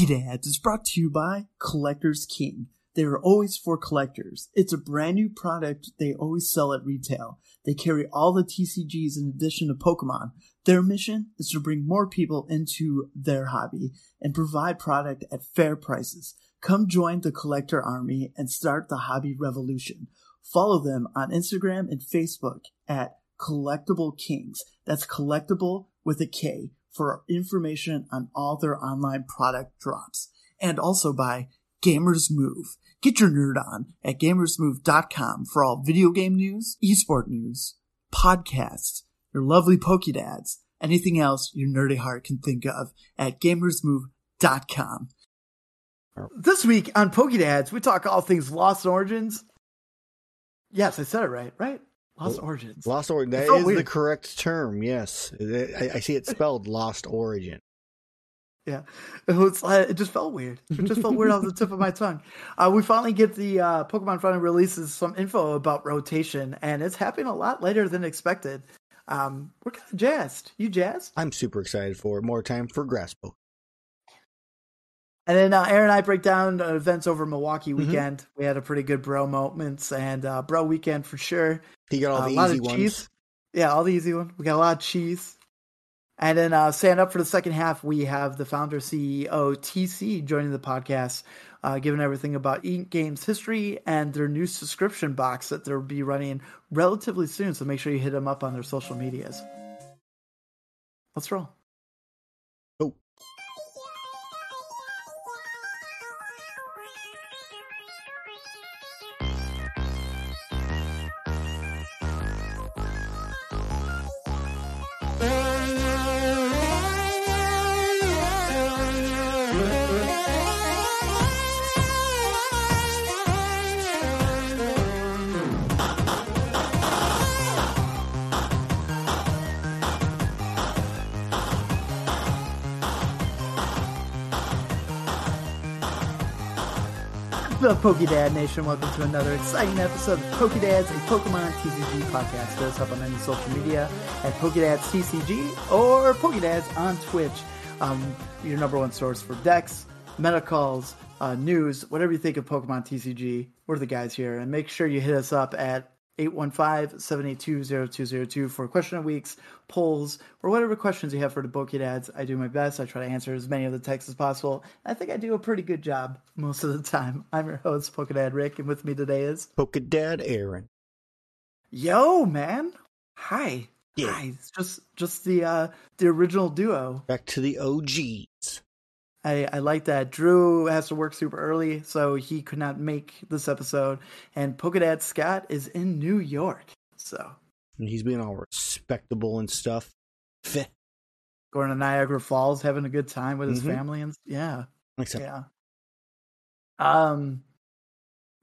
PokeDads is brought to you by Collectors King. They are always for collectors. It's a brand new product they always sell at retail. They carry all the TCGs in addition to Pokemon. Their mission is to bring more people into their hobby and provide product at fair prices. Come join the collector army and start the hobby revolution. Follow them on Instagram and Facebook at Collectible Kings. That's collectible with a K for information on all their online product drops. And also by Gamers Move. Get your nerd on at gamersmove.com for all video game news, esport news, podcasts, your lovely Pokedads, anything else your nerdy heart can think of at gamersmove.com. This week on Pokedads, we talk all things Lost Origins. Yes, I said it right, right? Lost Origins. Lost Origin. That is the correct term. Yes, I, I see it spelled Lost Origin. Yeah, it was. Uh, it just felt weird. It just felt weird off the tip of my tongue. Uh, we finally get the uh, Pokemon finally releases some info about rotation, and it's happening a lot later than expected. Um, we're kind of jazzed. You jazzed? I'm super excited for it. More time for grass poke. And then uh, Aaron and I break down events over Milwaukee mm-hmm. weekend. Mm-hmm. We had a pretty good bro moments and uh, bro weekend for sure. He got all uh, the easy ones. Cheese. Yeah, all the easy ones. We got a lot of cheese. And then uh, stand up for the second half, we have the founder CEO TC joining the podcast, uh, giving everything about Eat Games history and their new subscription box that they'll be running relatively soon. So make sure you hit them up on their social medias. Let's roll. Up, Pokedad Nation? Welcome to another exciting episode of Pokedads, a Pokemon TCG podcast. Hit us up on any social media at Pokedads TCG or Pokedads on Twitch. Um, your number one source for decks, meta calls, uh, news, whatever you think of Pokemon TCG. We're the guys here. And make sure you hit us up at 815-782-0202 for question of weeks, polls, or whatever questions you have for the Pokedads. I do my best. I try to answer as many of the texts as possible. I think I do a pretty good job most of the time. I'm your host, Pokedad Rick, and with me today is Pokedad Aaron. Yo, man. Hi. Yeah. Hi. It's just just the uh the original duo. Back to the OGs. I, I like that. Drew has to work super early, so he could not make this episode. And Pokedad Scott is in New York, so and he's being all respectable and stuff. Feh. Going to Niagara Falls, having a good time with his mm-hmm. family, and yeah, Except. yeah. Um,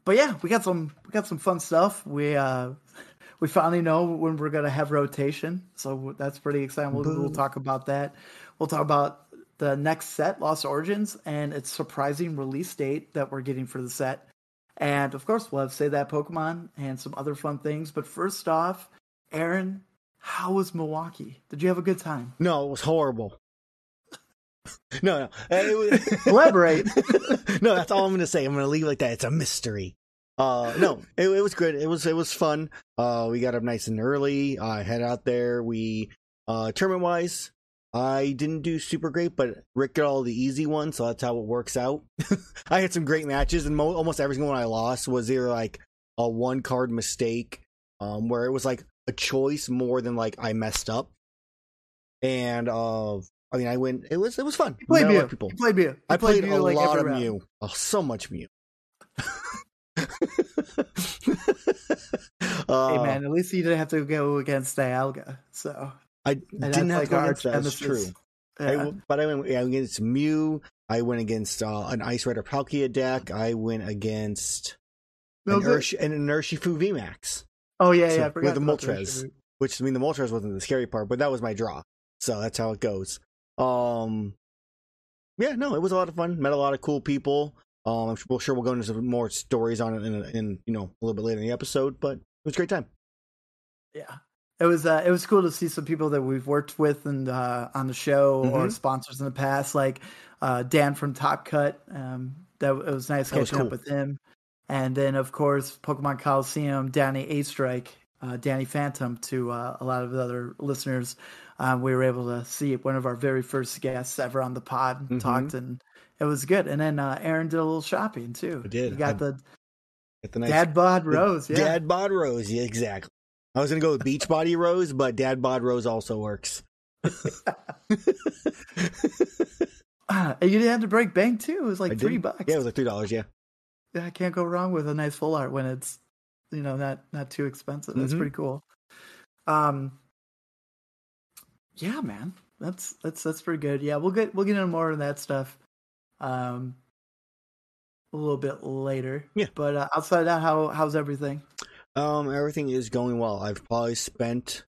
but yeah, we got some we got some fun stuff. We uh we finally know when we're gonna have rotation, so that's pretty exciting. We'll, we'll talk about that. We'll talk about the next set, Lost Origins, and its surprising release date that we're getting for the set. And of course, we'll have Say That Pokemon and some other fun things. But first off, Aaron, how was Milwaukee? Did you have a good time? No, it was horrible. no, no. Was... Elaborate. no, that's all I'm going to say. I'm going to leave it like that. It's a mystery. Uh, no, it, it was good. It was it was fun. Uh, we got up nice and early. I uh, head out there. We uh, tournament wise, I didn't do super great, but Rick got all the easy ones, so that's how it works out. I had some great matches, and mo- almost every single one I lost was either like a one card mistake, um, where it was like a choice more than like I messed up. And uh, I mean, I went. It was it was fun. You played Mew. People. You played Mew. I played, played a like lot of round. Mew. Oh, so much Mew. uh, hey man, at least you didn't have to go against Dialga. So I didn't have like to against that. That's true. Yeah. I, but I went, yeah, against Mew. I went against uh, an Ice Rider Palkia deck. I went against an, Ursh, an, an Urshifu VMAX. Oh yeah, so, yeah. with the Moltres, which I mean the Moltres wasn't the scary part, but that was my draw. So that's how it goes. Um, yeah, no, it was a lot of fun. Met a lot of cool people. Um, I'm sure, sure we'll go into some more stories on it in, in you know a little bit later in the episode, but it was a great time. Yeah, it was uh, it was cool to see some people that we've worked with and uh, on the show or Mhm. sponsors in the past, like uh, Dan from Top Cut. Um, that it was nice That was catching cool. up with him, and then of course Pokemon Coliseum, Danny A Strike, uh, Danny Phantom. To uh, a lot of the other listeners, um, we were able to see one of our very first guests ever on the pod Mhm. talked, and it was good. And then uh, Aaron did a little shopping too. I did. He got I- the the nice Dad Bod Rose. Yeah, Dad bod rose. Yeah, exactly. I was gonna go with Beachbody Rose, but Dad bod rose also works. Ah, and you had to break bank too. It was like I three did. bucks. Yeah, it was like three dollars. Yeah. yeah, I can't go wrong with a nice full art when it's you know not not too expensive. That's Mhm. pretty cool. Um, yeah, man, that's that's that's pretty good. Yeah, we'll get we'll get into more of that stuff, um, a little bit later. Yeah. but uh, outside of that, how how's everything? Um, everything is going well. I've probably spent,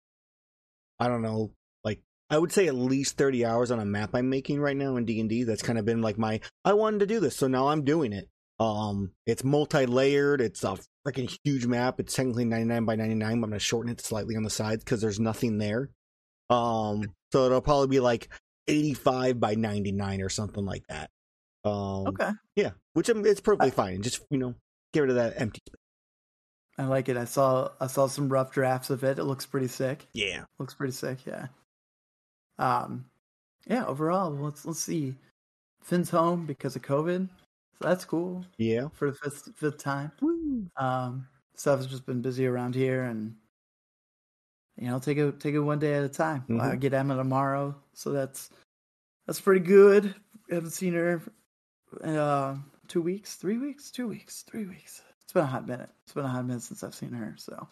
I don't know, like I would say at least thirty hours on a map I'm making right now in D and D. That's kind of been like my I wanted to do this, so now I'm doing it. Um, it's multi-layered. It's a freaking huge map. It's technically 99 by 99. I'm gonna shorten it slightly on the sides because there's nothing there. Um, so it'll probably be like 85 by 99 or something like that. Um, Okay, yeah, which um, it's perfectly fine. Just you know, get rid of that empty. I like it. I saw I saw some rough drafts of it. It looks pretty sick. Yeah. looks pretty sick. Yeah. Um, yeah. Overall, let's let's see. Finn's home because of COVID, so that's cool Yeah. for the fifth fifth time. Woo. Um, stuff has just been busy around here, and you know, take it take it one day at a time. Mhm. I get Emma tomorrow, so that's that's pretty good. haven't seen her in uh, two weeks, three weeks, two weeks, three weeks. It's been a hot minute. It's been a hot minute since I've seen her. So,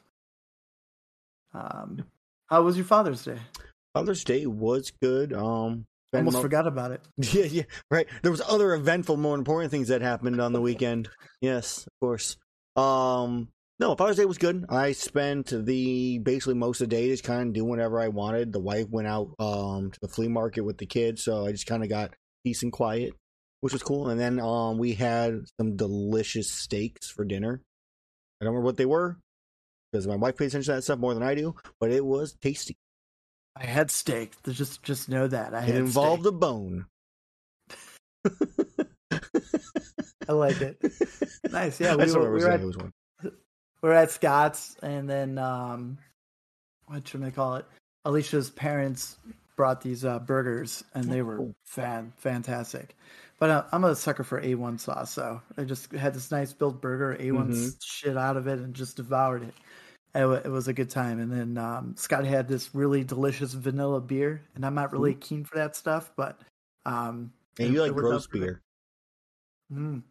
um, how was your Father's Day? Father's Day was good. Um, spent Almost mo- forgot about it. Yeah, yeah, right. There was other eventful, more important things that happened on the weekend. Yes, of course. Um, no, Father's Day was good. I spent the basically most of the day just kind of doing whatever I wanted. The wife went out um to the flea market with the kids, so I just kind of got peace and quiet, which was cool. And then um we had some delicious steaks for dinner. I don't remember what they were because my wife pays attention to that stuff more than I do, but it was tasty. I had steak. Just just know that I It involved steak. a bone. I like it. Nice. Yeah, we were, we were at it was one. we were at Scott's, and then um, what should I call it? Alicia's parents brought these uh, burgers, and they were fan fantastic. But uh, I'm a sucker for A1 sauce, so I just had this nice built burger, A1 Mhm. shit out of it, and just devoured it. It, wa- it was a good time. And then um, Scott had this really delicious vanilla beer, and I'm not really keen for that stuff, but um, And you it like out gross beer. Mm.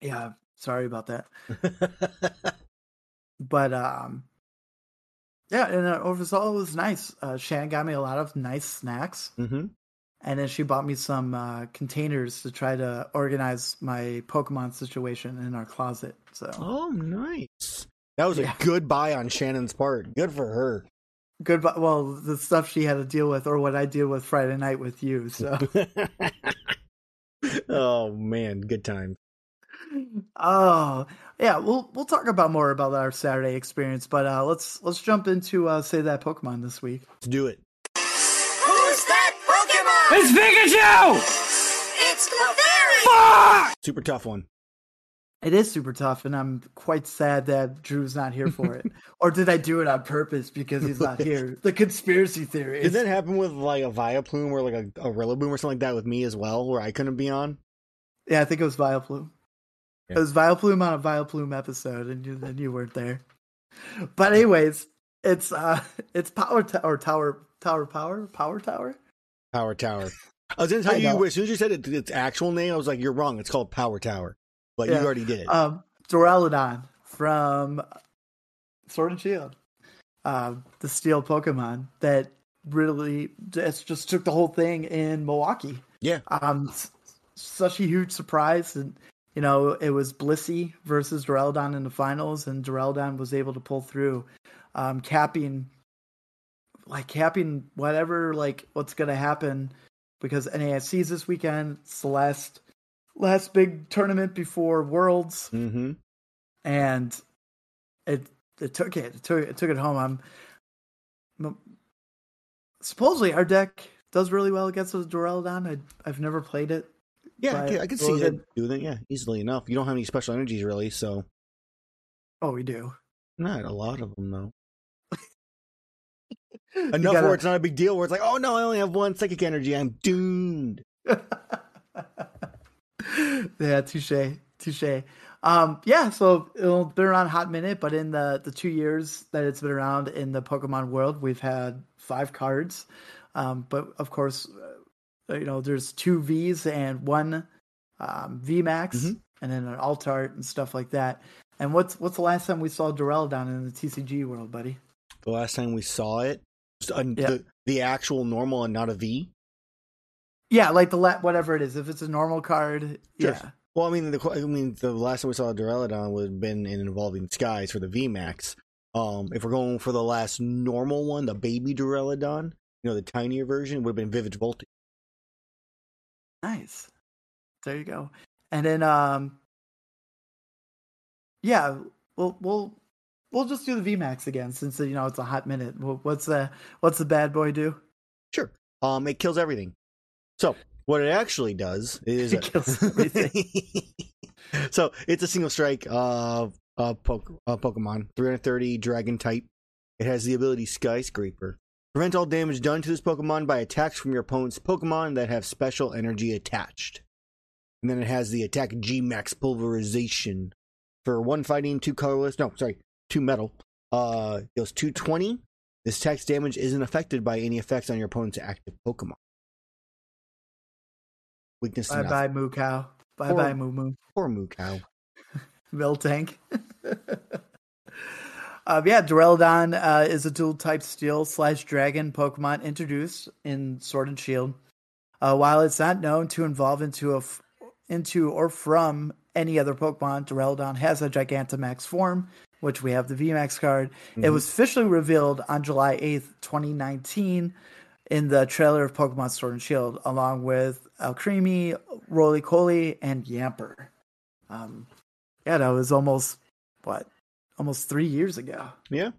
Yeah, sorry about that. but um yeah and uh, overall it was nice uh shannon got me a lot of nice snacks hmm and then she bought me some uh containers to try to organize my pokemon situation in our closet so Oh, nice. That was Yeah. a good buy on Shannon's part. Good for her. good bu- well the stuff she had to deal with or what i deal with friday night with you so oh man, good time. oh yeah we'll we'll talk about more about our saturday experience but uh let's let's jump into uh say that pokemon this week Let's do it. Who's that Pokemon? It's Pikachu! It's Clefairy! Super tough one. It is super tough, and I'm quite sad that Drew's not here for it. or did I do it on purpose because he's not here? The conspiracy theory. Did that happen with like a Vileplume or like a, a Rillaboom or something like that with me as well, where I couldn't be on? yeah, I think it was Vileplume. Yeah. It was Vileplume on a Vileplume episode, and you, then you weren't there. But anyways, it's uh, it's Power Tower, or Tower, Tower Power, Power Tower. Power Tower. I was gonna tell you as soon as you said it, its actual name, I was like, "You're wrong. It's called Power Tower," but Yeah. you already did it. Um, Duraludon from Sword and Shield, uh, the Steel Pokemon that really just just took the whole thing in Milwaukee. yeah, um such a huge surprise and you know it was blissey versus Duraludon in the finals and Duraludon was able to pull through um capping like capping whatever like what's going to happen because NAIC's this weekend it's the last last big tournament before worlds mm-hmm. and it it took it. It took it took it home. I'm, I'm supposedly our deck does really well against the Duraludon. I I've never played it. Yeah, I can, I can see it doing it. Yeah, easily enough. You don't have any special energies really, so Oh, we do. not a lot of them though. Enough gotta- where it's not a big deal. Where it's like, oh no, I only have one psychic energy. I'm doomed. yeah, touche, touche. Um, yeah, so it'll been around a hot minute, but in the the two years that it's been around in the Pokemon world, we've had five cards. Um, but of course, uh, you know, there's two V's and one um, V Max, Mhm. and then an alt art and stuff like that. And what's what's the last time we saw Duraludon in the TCG world, buddy? The last time we saw it, a, Yeah. the, the actual normal and not a V. Yeah, like the la- whatever it is. If it's a normal card, Sure. yeah. Well, I mean, the I mean, the last time we saw a Duraludon would have been in Evolving Skies for the VMAX. Um, if we're going for the last normal one, the baby Duraludon, you know, the tinier version would have been Vivid Voltage. Nice. There you go. And then um yeah, we'll we'll we'll just do the VMAX again since you know it's a hot minute. What's the what's the bad boy do? Sure. Um, it kills everything. So what it actually does is It kills everything. so it's a single strike uh, uh, poke, uh Pokemon, 330 Dragon type. It has the ability Skyscraper. Prevent all damage done to this Pokemon by attacks from your opponent's Pokemon that have special energy attached. And then it has the attack G Max Pulverization. For one fighting, two colorless, no, sorry, two metal. Uh, deals 220. This attack's damage isn't affected by any effects on your opponent's active Pokemon. Weakness Bye bye Moo Cow. Bye Or- bye Moo Moo. Poor Moo Cow. Miltank. uh, yeah, Duraludon uh, is a dual type steel slash dragon Pokemon introduced in Sword and Shield. Uh, while it's not known to evolve into a f- into or from any other Pokemon, Duraludon has a Gigantamax form, which we have the VMAX card. It Mhm. was officially revealed on July eighth, twenty nineteen, in the trailer of Pokemon Sword and Shield, along with Alcremie, Rolycoly, and Yamper. Um, yeah, that was almost what, almost three years ago. Yeah.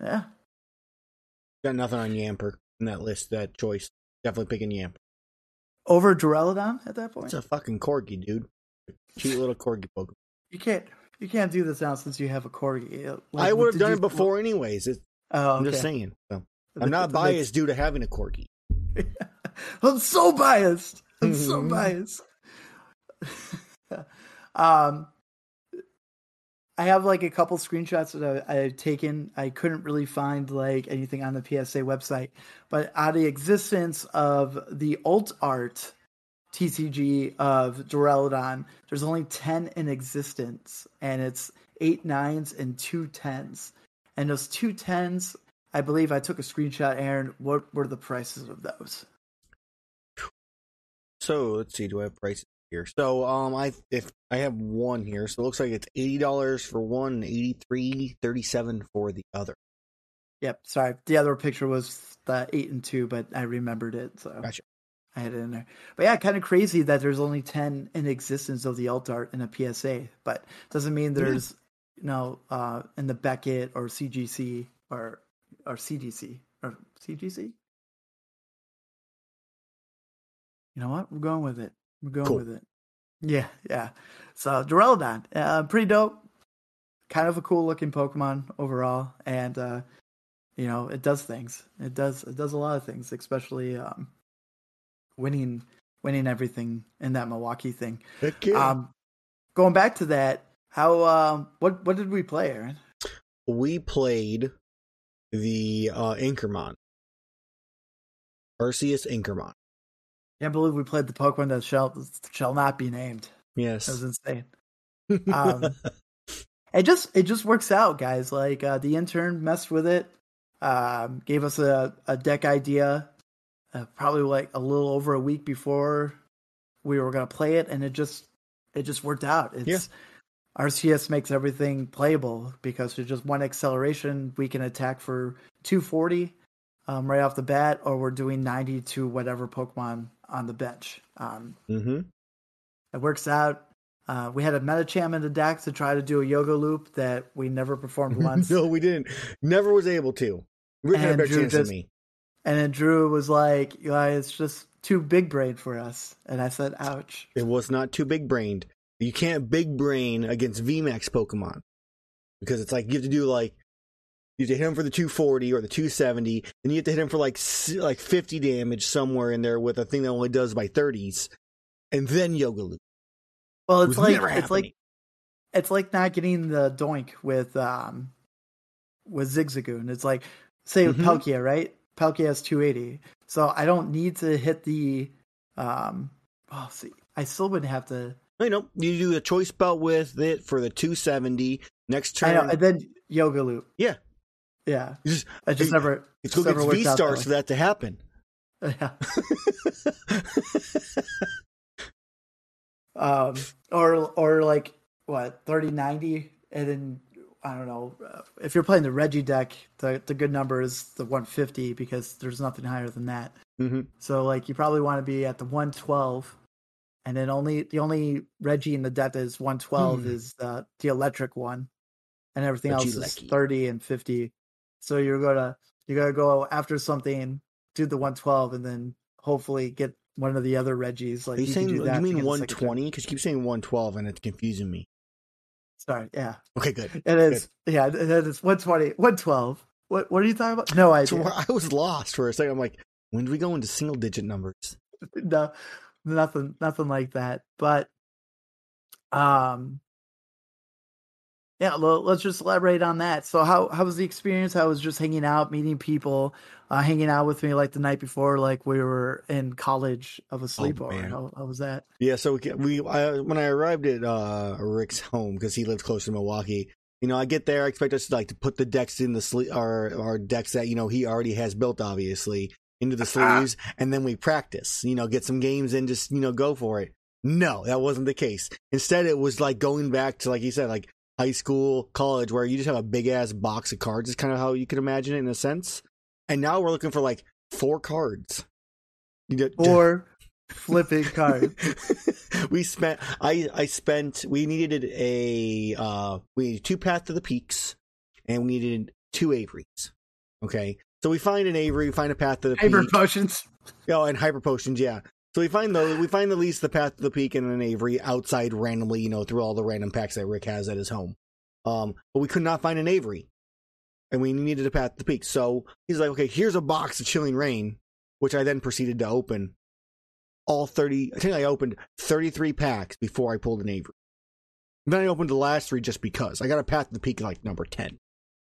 Yeah, Got nothing on Yamper in that list, that choice. Definitely picking Yamper. over Duraludon at that point. It's a fucking corgi, dude. Cute little corgi Pokemon. You can't, you can't do this now since you have a corgi. Like, I would have done you- it before anyways. It's, Oh, I'm just saying. So. I'm not the- biased due to having a corgi. I'm so biased. I'm so Mhm. biased. um, I have like a couple screenshots that I, I've taken. I couldn't really find like anything on the PSA website, but out of the existence of the alt art TCG of Duraludon, there's only ten in existence, and it's eight nines and two tens. And those two tens, I believe I took a screenshot. Aaron, what were the prices of those? So let's see. Do I have prices here? So um, I if I have one here, so it looks like it's eighty dollars for one, eighty three thirty seven for the other. Yep, sorry. The other picture was the eight and two, but I remembered it, so Gotcha. I had it in there. But yeah, kind of crazy that there's only ten in existence of the alt art in a PSA, but doesn't mean there's you know uh, in the Beckett or CGC or or CDC or CGC. You know what? We're going with it. We're going Cool. with it. Yeah, yeah. So Duraludon, uh, pretty dope. Kind of a cool looking Pokemon overall, and uh, you know it does things. It does it does a lot of things, especially um, winning winning everything in that Milwaukee thing. Um, going back to that, how um, what what did we play, Aaron? we played the uh Anchormon. Arceus Anchormon. Can't believe we played the Pokemon that shall shall not be named. Yes. That was insane. Um, it just it just works out, guys. Like uh, the intern messed with it, um, gave us a, a deck idea, uh, probably like a little over a week before we were gonna play it, and it just it just worked out. It's Yeah. Arceus makes everything playable because with just one acceleration, we can attack for 240 um, right off the bat, or we're doing 90 to whatever Pokemon on the bench. Um, mm-hmm. it works out. Uh, we had a Medicham in the deck to try to do a yoga loop that we never performed once. no, we didn't. Never was able to. Rick had a better chance just- than me. And then Drew was like, "Yeah, it's just too big brain for us." And I said, "Ouch." It was not too big brained. You can't big brain against VMAX Pokemon because it's like you have to do like you have to hit him for the 240 or the 270, then you have to hit him for like like 50 damage somewhere in there with a thing that only does by 30s, and then Yoga Loop. Well, it's was like it's like it's like not getting the doink with um with Zigzagoon. It's like say with Mhm. Palkia, right? Palkia has 280, so I don't need to hit the um. Oh, see, I still would have to. You know, you do a choice belt with it for the 270. Next I turn, know, and then Yoga Loop. Yeah. yeah. you just, I just Hey, never. it's just never V stars for that to happen. Yeah. um, or or like what thirty ninety, and then I don't know uh, if you're playing the Regi deck, the the good number is the one fifty because there's nothing higher than that. hmm So like you probably want to be at the one twelve, and then only the only Regi in the deck that is one twelve Hmm. is the the electric one, and everything else is Regieleki. thirty and fifty. So you're gonna you gotta go after something, do the one twelve, and then hopefully get one of the other Regis. Like Are you can saying do you mean get a second turn. 120? Because you keep saying 112 and it's confusing me. Sorry, yeah, Okay, good. it is. Yeah, it is 120, 112. What what are you talking about? No So idea. where I was lost for a second. I'm like, when do we go into single digit numbers? no, nothing, nothing like that. But, um, yeah, well, let's just elaborate on that. So, how how was the experience? How was just hanging out, meeting people, uh, hanging out with me like the night before, like we were in college of a sleepover. man. how, how was that? Yeah, so we, we I, when I arrived at uh, Rick's home because he lives close to Milwaukee, you know, I get there, I expect us to like to put the decks in the sleeve, our our decks that you know he already has built, obviously, into the sleeves, and then we practice. You know, get some games and just you know, go for it. No, that wasn't the case. Instead, it was like going back to like you said, like high school, college, where you just have a big ass box of cards. Is kind of how you can imagine it in a sense. And now we're looking for like four cards. Or flipping cards. we spent I I spent we needed a uh we needed two path to the peaks and we needed two Averys. Okay. So we find an Avery, we find a path to the Hyper peak. potions. Oh, and hyper potions, yeah. So we find those we find at least the path to the peak and an Avery outside randomly, you know, through all the random packs that Rick has at his home. Um, but we could not find an Avery. And we needed a path to the peak. So he's like, okay, here's a box of Chilling Reign, which I then proceeded to open. All 30, I think I opened 33 packs before I pulled an Avery. Then I opened the last three just because. I got a path to the peak like number 10.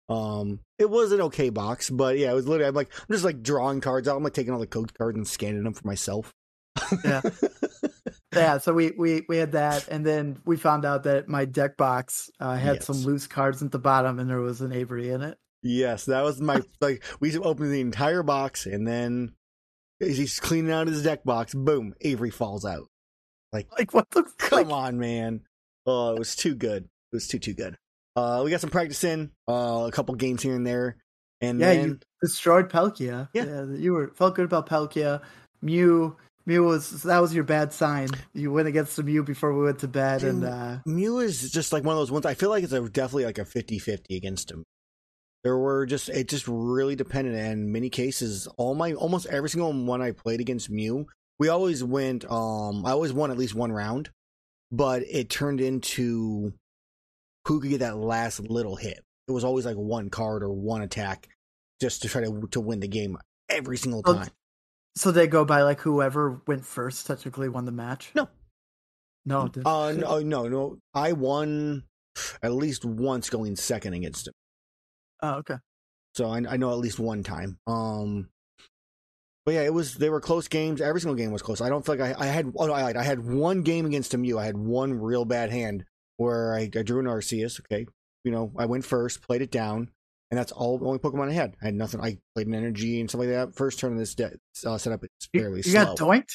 Um, it was an okay box, but yeah, it was literally, I'm like, I'm just like drawing cards out. I'm like taking all the code cards and scanning them for myself. Yeah. Yeah, so we, we we had that, and then we found out that my deck box uh, had Yes. some loose cards at the bottom, and there was an Avery in it. Yes, that was my like. We opened the entire box, and then as he's cleaning out his deck box, boom, Avery falls out. Like like what the Come like, on, man! Oh, it was too good. It was too too good. Uh, we got some practice in, uh, a couple games here and there, and Yeah, then you destroyed Palkia. Yeah. you were felt good about Palkia. Mew, Mew was that was your bad sign. You went against the Mew before we went to bed, and Dude. uh, Mew is just like one of those ones. I feel like it's a, definitely like a 50-50 against him. There were just it just really depended, and in many cases, all my almost every single one I played against Mew, we always went. Um, I always won at least one round, but it turned into who could get that last little hit. It was always like one card or one attack, just to try to to win the game every single time. So they go by like whoever went first technically won the match. No. no, it. Uh, no, no, no. I won at least once going second against him. oh, okay. So I, I know at least one time. Um, but yeah, it was they were close games. Every single game was close. I don't feel like I, I had oh, no, I, lied. I had one game against a Mew. I had one real bad hand where I, I drew an Arceus. Okay, you know I went first, played it down, and that's all the only Pokemon I had. I had nothing. I played an Energy and stuff like that. First turn of this de- uh, setup is You, fairly you slow. got doinked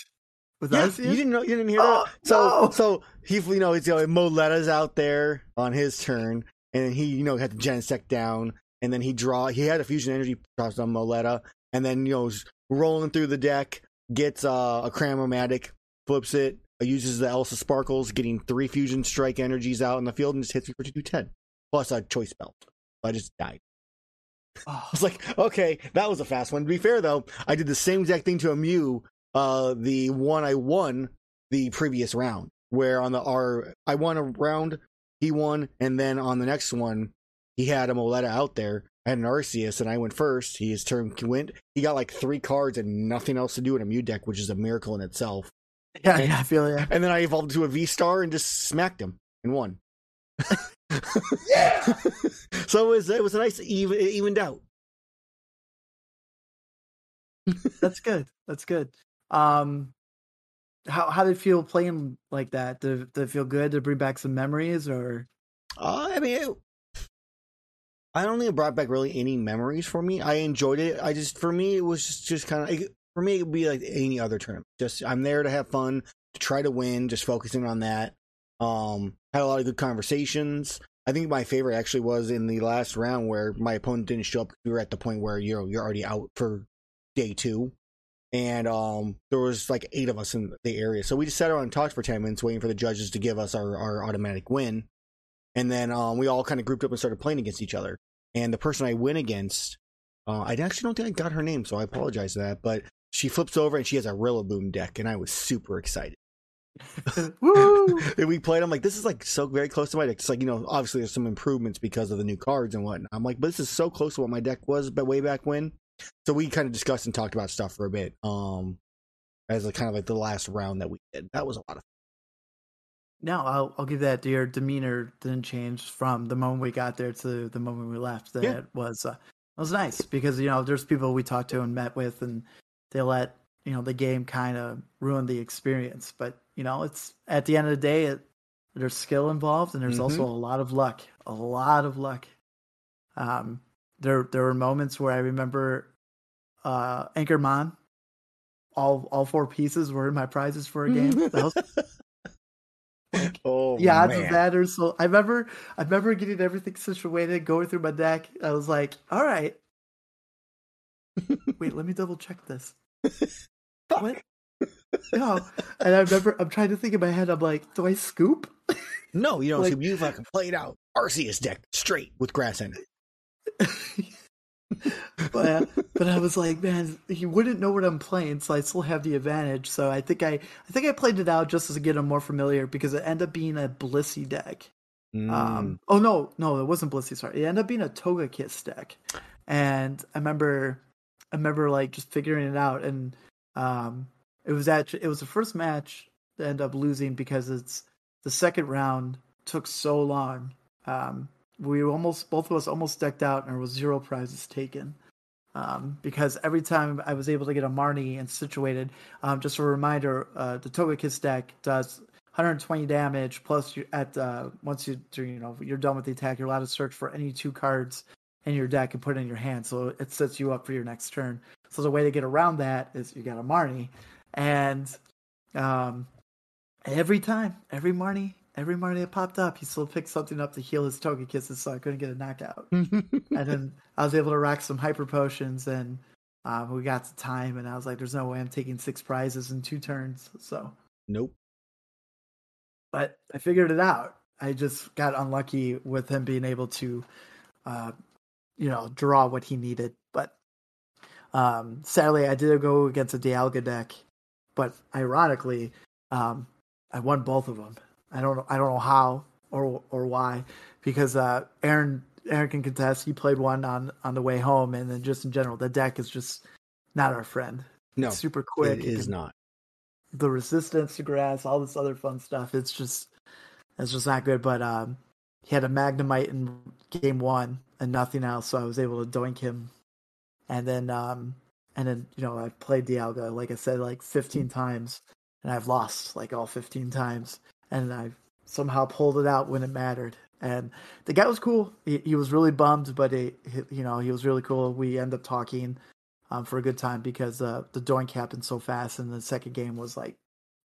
with Yeah, you didn't know. You didn't hear Oh, that. So, no. so he, you know, it's you know, Meloetta's out there on his turn, and then he, you know, had the Genesect down, and then he draw. He had a fusion energy drops on Meloetta, and then you know, was rolling through the deck, gets uh, a Cram-o-matic, flips it, uses the Elesa's Sparkle, getting three fusion strike energies out in the field and just hits me for 210. Plus a choice belt. I just died. I was like, okay, that was a fast one. To be fair though, I did the same exact thing to a Mew, uh, the one I won the previous round, where on the R I won a round, he won, and then on the next one, he had a Meloetta out there. and an Arceus, and I went first. He his turn went. He got like three cards and nothing else to do in a Mew deck, which is a miracle in itself. yeah, yeah, I feel yeah. And then I evolved to a V Star and just smacked him and won. Yeah. so it was it was a nice even evened out. That's good. That's good. Um, how how did it feel playing like that? Did, did it feel good to bring back some memories, or Uh, I mean, it, I don't think it brought back really any memories for me. I enjoyed it. I just, for me, it was just, just kind of, for me, it would be like any other tournament. Just, I'm there to have fun, to try to win, just focusing on that. Um, had a lot of good conversations. I think my favorite actually was in the last round where my opponent didn't show up. We were at the point where you know you're already out for day two, and um, there was like eight of us in the area, so we just sat around and talked for ten minutes, waiting for the judges to give us our, our automatic win, and then um, we all kind of grouped up and started playing against each other. And the person I win against, uh, I actually don't think I got her name, so I apologize for that. But she flips over and she has a Rillaboom deck, and I was super excited. woo? and we played. I'm like, this is like so very close to my deck. It's like you know, obviously there's some improvements because of the new cards and whatnot. I'm like, but this is so close to what my deck was, but way back when. So we kind of discussed and talked about stuff for a bit. Um, as a kind of like the last round that we did. That was a lot of. fun. No, I'll I'll give that. Your demeanor didn't change from the moment we got there to the moment we left. That Yeah. was uh, it was nice because you know there's people we talked to and met with, and they let you know the game kind of ruin the experience. But you know, it's at the end of the day, it, there's skill involved, and there's also a lot of luck, a lot of luck. Um, there there were moments where I remember, uh, Anchorman. All all four pieces were in my prizes for a game. Was oh yeah, man. that are so. I remember, I remember getting everything situated, going through my deck. I was like, "All right, wait, let me double check this." what? No, and I remember, I'm trying to think in my head. I'm like, "Do I scoop?" No, you don't. Like- so you fucking played out Arceus deck straight with grass in it. but uh, but I was like, man, he wouldn't know what I'm playing, so I still have the advantage. So I think I I think I played it out just to get him more familiar because it ended up being a Blissey deck. Mm. Um, oh no, no, it wasn't Blissey. Sorry, it ended up being a Togekiss deck, and I remember, I remember like just figuring it out, and um, it was actually it was the first match that ended up losing because it's the second round took so long. Um, we almost both of us almost decked out, and there was zero prizes taken. Um, because every time I was able to get a Marnie and situated, um, just a reminder, uh, the Togekiss deck does 120 damage plus you at uh, once you you know you're done with the attack, you're allowed to search for any two cards in your deck and put it in your hand, so it sets you up for your next turn. So the way to get around that is you got a Marnie, and um, every time, every Marnie, every Marnie that popped up, he still picked something up to heal his Togekisses, so I couldn't get a knockout and then I was able to rack some hyper potions, and um, we got to time, and I was like, "There's no way I'm taking six prizes in two turns." So, nope. but I figured it out. I just got unlucky with him being able to, uh, you know, draw what he needed. But um, sadly, I did go against a Dialga deck, but ironically, um, I won both of them. I don't know. I don't know how or or why, because uh, Aaron Aaron can contest. He played one on on the way home, and then just in general, the deck is just not our friend. No, It's super quick. it is can- not. the resistance to grass, all this other fun stuff. It's just it's just not good. But um, he had a Magnemite in game one and nothing else, so I was able to doink him. And then um, and then you know I've played Dialga like I said like 15 times, and I've lost like all 15 times, and I've somehow pulled it out when it mattered. And the guy was cool. He, he was really bummed, but he, you know he was really cool. We end up talking um, for a good time because uh, the doink happened so fast, and the second game was like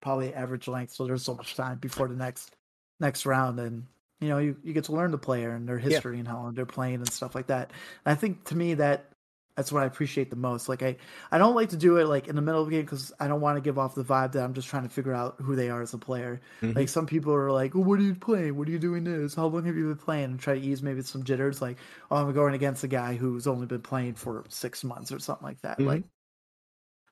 probably average length, so there's so much time before the next next round, and you know you, you get to learn the player and their history and how long they're playing and stuff like that. And I think to me that that's what I appreciate the most. Like I, I don't like to do it like in the middle of the game because I don't want to give off the vibe that I'm just trying to figure out who they are as a player. Mm-hmm. Like some people are like, oh, "What are you playing? What are you doing this? How long have you been playing?" And try to ease maybe some jitters. Like, "Oh, I'm going against a guy who's only been playing for six months or something like that." Mhm. Like,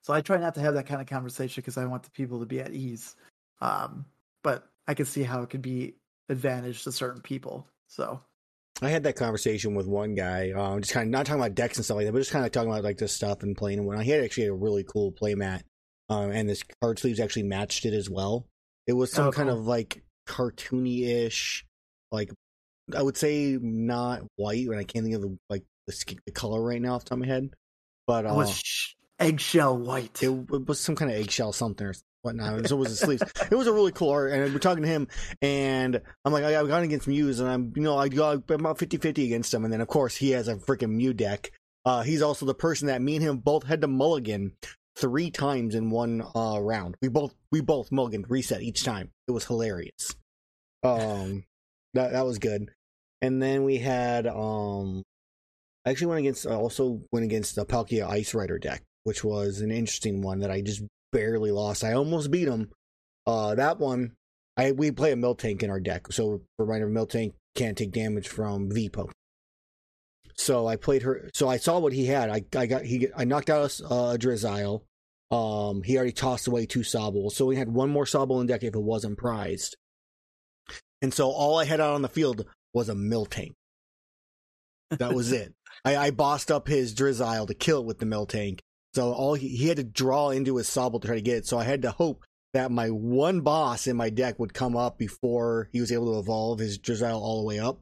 so I try not to have that kind of conversation because I want the people to be at ease. Um, but I can see how it could be advantage to certain people. So I had that conversation with one guy, um, just kind of not talking about decks and stuff like that, but just kind of talking about like this stuff and playing and whatnot. He had actually a really cool play mat, um, and this card sleeves actually matched it as well. It was some Oh, kind cool. of like cartoony ish, like I would say not white, and I can't think of the like the, the color right now off the top of my head, but it uh, was sh- eggshell white. it, it was some kind of eggshell something or whatnot. So was the sleeves. It was a really cool art. And we're talking to him, and I'm like, I, I've gone against Muse, and I'm, you know, I I'm about 50 50 against him. And then, of course, he has a freaking Mew deck. Uh, he's also the person that me and him both had to mulligan three times in one uh, round. We both we both mulliganed reset each time. It was hilarious. Um, that that was good. And then we had um, I actually went against I also went against the Palkia Ice Rider deck, which was an interesting one that I just barely lost. I almost beat him. Uh, that one, I we play a Miltank in our deck, so reminder, Miltank can't take damage from Vipo. So I played her. So I saw what he had. I I got he I knocked out a uh, Drizzile. Um, he already tossed away two Sobbles, so we had one more Sobble in deck if it wasn't prized. And so all I had out on the field was a Miltank. That was it. I, I bossed up his Drizzile to kill it with the Miltank. So all he, he had to draw into his Sobble to try to get it. So I had to hope that my one boss in my deck would come up before he was able to evolve his Drizzile all the way up,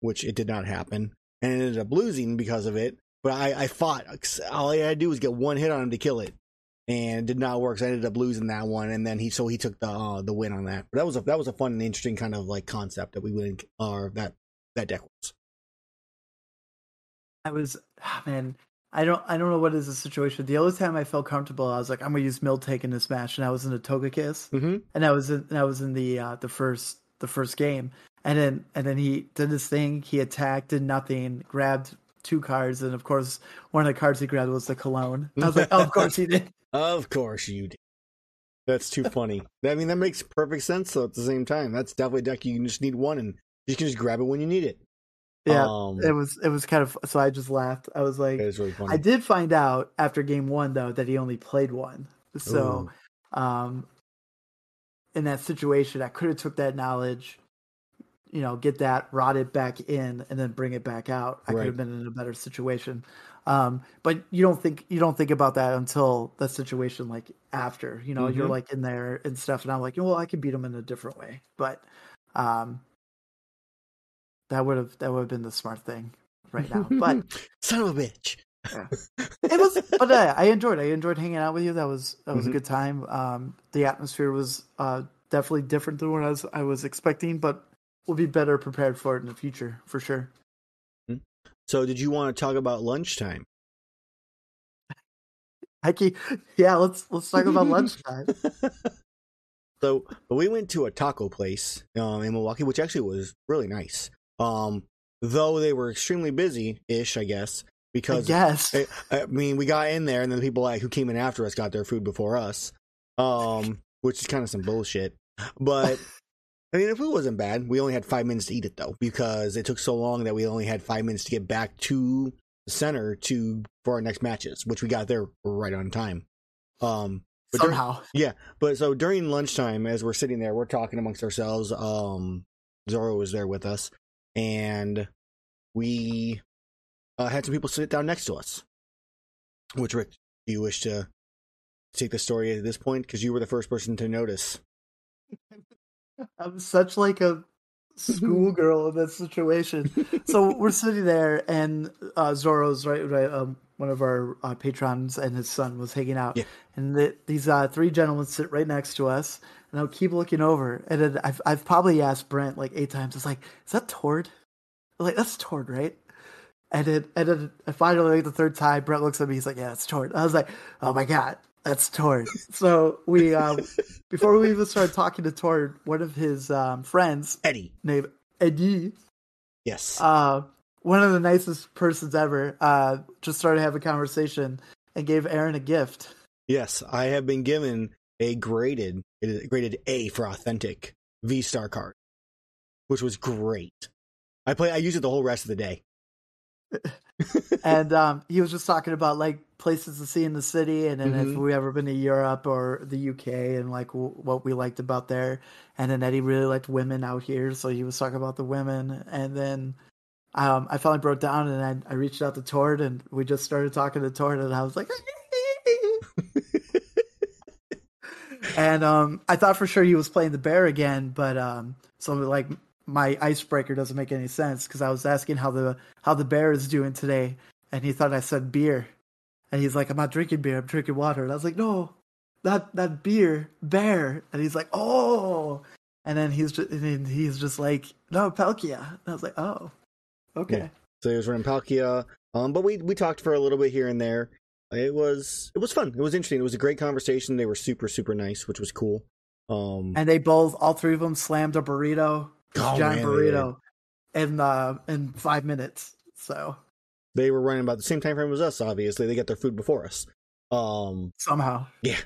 which it did not happen. And ended up losing because of it. But I, I fought. All I had to do was get one hit on him to kill it. And it did not work. So I ended up losing that one. And then he, so he took the, uh, the win on that. But that was a, that was a fun and interesting kind of like concept that we went, or that, that deck was. I was ah, man. I don't I don't know what is the situation. The only time I felt comfortable, I was like, I'm gonna use Miltank in this match, and I was in a Togekiss, Mm-hmm. and I was in and I was in the uh, the first the first game, and then and then he did this thing. He attacked, did nothing, grabbed two cards, and of course, one of the cards he grabbed was the cologne. I was like, oh, of course he did. Of course you did. That's too funny. I mean, that makes perfect sense. though. at the same time, that's definitely a deck you can just need one, and you can just grab it when you need it. Yeah, um, it was it was kind of so I just laughed. I was like, was really. I did find out after game one though that he only played one. So um in that situation I could have took that knowledge, you know, get that, rot it back in and then bring it back out. I Right. could have been in a better situation. Um but you don't think you don't think about that until the situation like after, you know, you're Mhm. like in there and stuff and I'm like, well, I can beat him in a different way. But um that would have that would have been the smart thing right now. But son of a bitch. it was but uh, i enjoyed i enjoyed hanging out with you that was that was Mhm. a good time um the atmosphere was uh definitely different than what i was i was expecting but we'll be better prepared for it in the future for sure So, did you want to talk about lunchtime? Hecky, yeah let's let's talk about lunchtime so, we went to a taco place um, in Milwaukee, which actually was really nice. Um, though they were extremely busy-ish, I guess, because guess I, I mean, we got in there, and then the people like who came in after us got their food before us, um, which is kind of some bullshit. But I mean, the food wasn't bad. We only had five minutes to eat it though, because it took so long that we only had five minutes to get back to the center to for our next matches, which we got there right on time. Um, but during- somehow yeah, but so during lunchtime, as we're sitting there, we're talking amongst ourselves. Um, Zoro was there with us, and we uh, had some people sit down next to us. Which Rick, do you wish to take the story at this point? Because you were the first person to notice. i'm such like a schoolgirl in that situation so we're sitting there and uh zoro's right right um one of our uh, patrons and his son was hanging out. Yeah. and the, these uh three gentlemen sit right next to us and i'll keep looking over. And then i've, I've probably asked brent like eight times. It's like is that tord? I'm like that's tord right? And then and then finally like, the third time brent looks at me. He's like yeah it's tord. I was like oh my god that's tord. So we um before we even started talking to tord one of his um friends Eddie, named Eddie yes, uh, one of the nicest persons ever. Uh, just started having a conversation and gave Aaron a gift. Yes, I have been given a graded it is graded A for authentic V Star card, which was great. I play. I use it the whole rest of the day. and um, he was just talking about like places to see in the city, and then if Mhm. we ever been to Europe or the UK, and like w- what we liked about there. And then Eddie really liked women out here, so he was talking about the women. And then um, I finally broke down, and I, I reached out to Tord, and we just started talking to Tord, and I was like. and um, I thought for sure he was playing the bear again, but um, so like my icebreaker doesn't make any sense because I was asking how the how the bear is doing today, and he thought I said beer, and he's like, "I'm not drinking beer, I'm drinking water," and I was like, "No, not not beer, bear," and he's like, "Oh," and then he's just, and he's just like, "No, Palkia," and I was like, "Oh, okay." Yeah. So he was running Palkia. Um, but we we talked for a little bit here and there. It was it was fun. It was interesting. It was a great conversation. They were super super nice, which was cool. Um, And they both, all three of them, slammed a burrito, Oh, giant man, burrito, in uh in five minutes. So they were running about the same time frame as us. Obviously, they got their food before us. Um, somehow, yeah.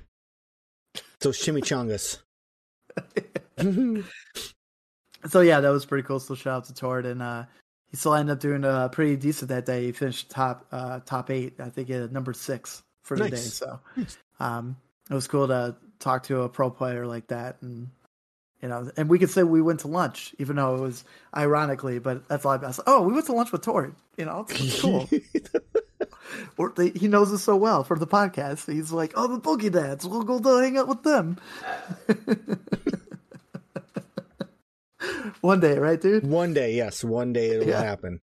so chimichangas. so yeah, that was pretty cool. So shout out to Tord, and uh, he still ended up doing uh, pretty decent that day. He finished top uh, top eight, I think, at number six for the day. So Nice. um, it was cool to talk to a pro player like that, and you know, and we could say we went to lunch, even though it was ironically, but that's all I was. Oh, we went to lunch with Tori. You know, it's, cool. or they, he knows us so well for the podcast. He's like, "Oh, the Boogie Dads, we'll go to hang out with them." One day, right, dude? one day, yes, one day it will Yeah. happen.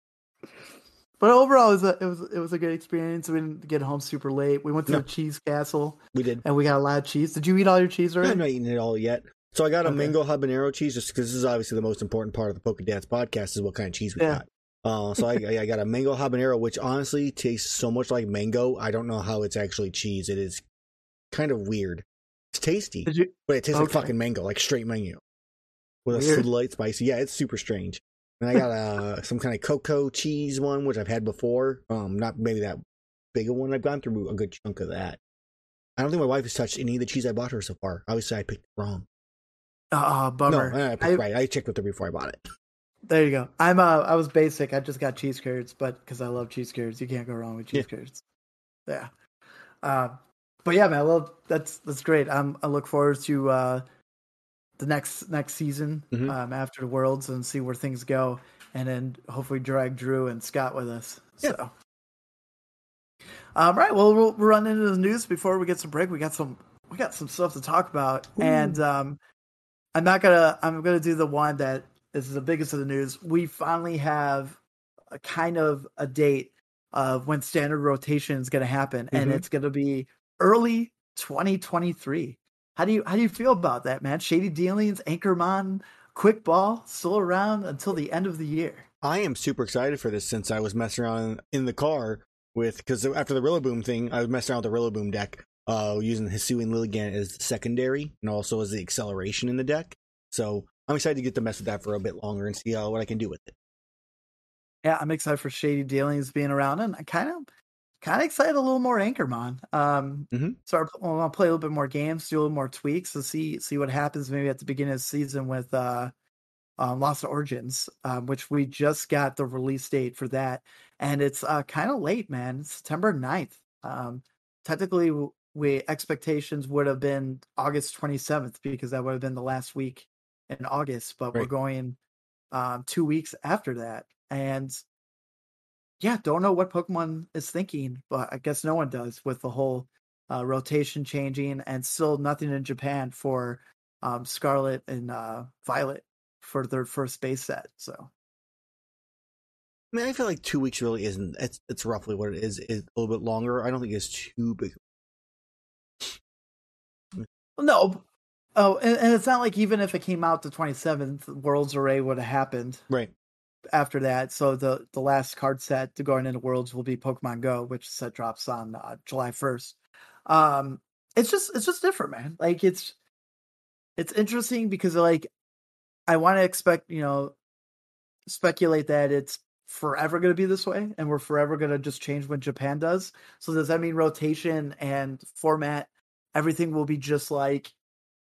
But overall, it was a, it was it was a good experience. We didn't get home super late. We went to No. the cheese castle We did. and we got a lot of cheese. Did you eat all your cheese already? I'm not eating it all yet. So I got a Okay. mango habanero cheese just because this is obviously the most important part of the Poke Dads podcast is what kind of cheese we Yeah. got. Uh, so I, I got a mango habanero, which honestly tastes so much like mango. I don't know how it's actually cheese. It is kind of weird. It's tasty, Did you? but it tastes like fucking mango, like straight mango, with a Weird. slight spicy. Yeah, it's super strange. And I got uh, some kind of cocoa cheese one, which I've had before. Um, not maybe that big a one. I've gone through a good chunk of that. I don't think my wife has touched any of the cheese I bought her so far. Obviously, I picked wrong. Oh, bummer. No, I picked I- right. I checked with her before I bought it. There you go. I'm uh I was basic. I just got cheese curds, but because I love cheese curds, you can't go wrong with cheese curds. Yeah. Uh, but yeah, man, I love that's that's great. I'm I look forward to uh the next next season Mhm. um after the worlds and see where things go, and then hopefully drag Drew and Scott with us. Yeah. So. Um, right. Well, we'll we'll run into the news before we get some break. We got some we got some stuff to talk about, Ooh. and um, I'm not gonna I'm gonna do the one that is the biggest of the news. We finally have a kind of a date of when standard rotation is going to happen, and Mhm. it's going to be early 2023. How do you how do you feel about that, man? Shady dealings, Anchorman, quick ball, still around until the end of the year. I am super excited for this since I was messing around in the car with because after the Rillaboom thing, I was messing around with the Rillaboom deck, uh, using Hisuian Lilligant as the secondary and also as the acceleration in the deck. So I'm excited to get to mess with that for a bit longer and see uh, what I can do with it. Yeah, I'm excited for Shady Dealings being around, and I kind of, kind of excited a little more Anchorman. Um, Mhm. so I want to play a little bit more games, do a little more tweaks, to see see what happens maybe at the beginning of the season with uh, um, Lost Origins, um, which we just got the release date for that, and it's uh, kind of late, man. It's September 9th. Um, technically, we expectations would have been August 27th because that would have been the last week in August, but we're going um, two weeks after that, and yeah, don't know what Pokemon is thinking, but I guess no one does with the whole uh, rotation changing and still nothing in Japan for um, Scarlet and uh, Violet for their first base set. So I mean, I feel like two weeks really isn't. It's it's roughly what it is. Is a little bit longer. I don't think it's too big. no, oh, and, and it's not like even if it came out the twenty seventh, Worlds Array would have happened Right. After that. So the the last card set to going into Worlds will be Pokemon Go, which set drops on uh, July first. Um, it's just it's just different, man. Like it's it's interesting because like I want to expect you know speculate that it's forever going to be this way and we're forever going to just change when Japan does. So does that mean rotation and format everything will be just like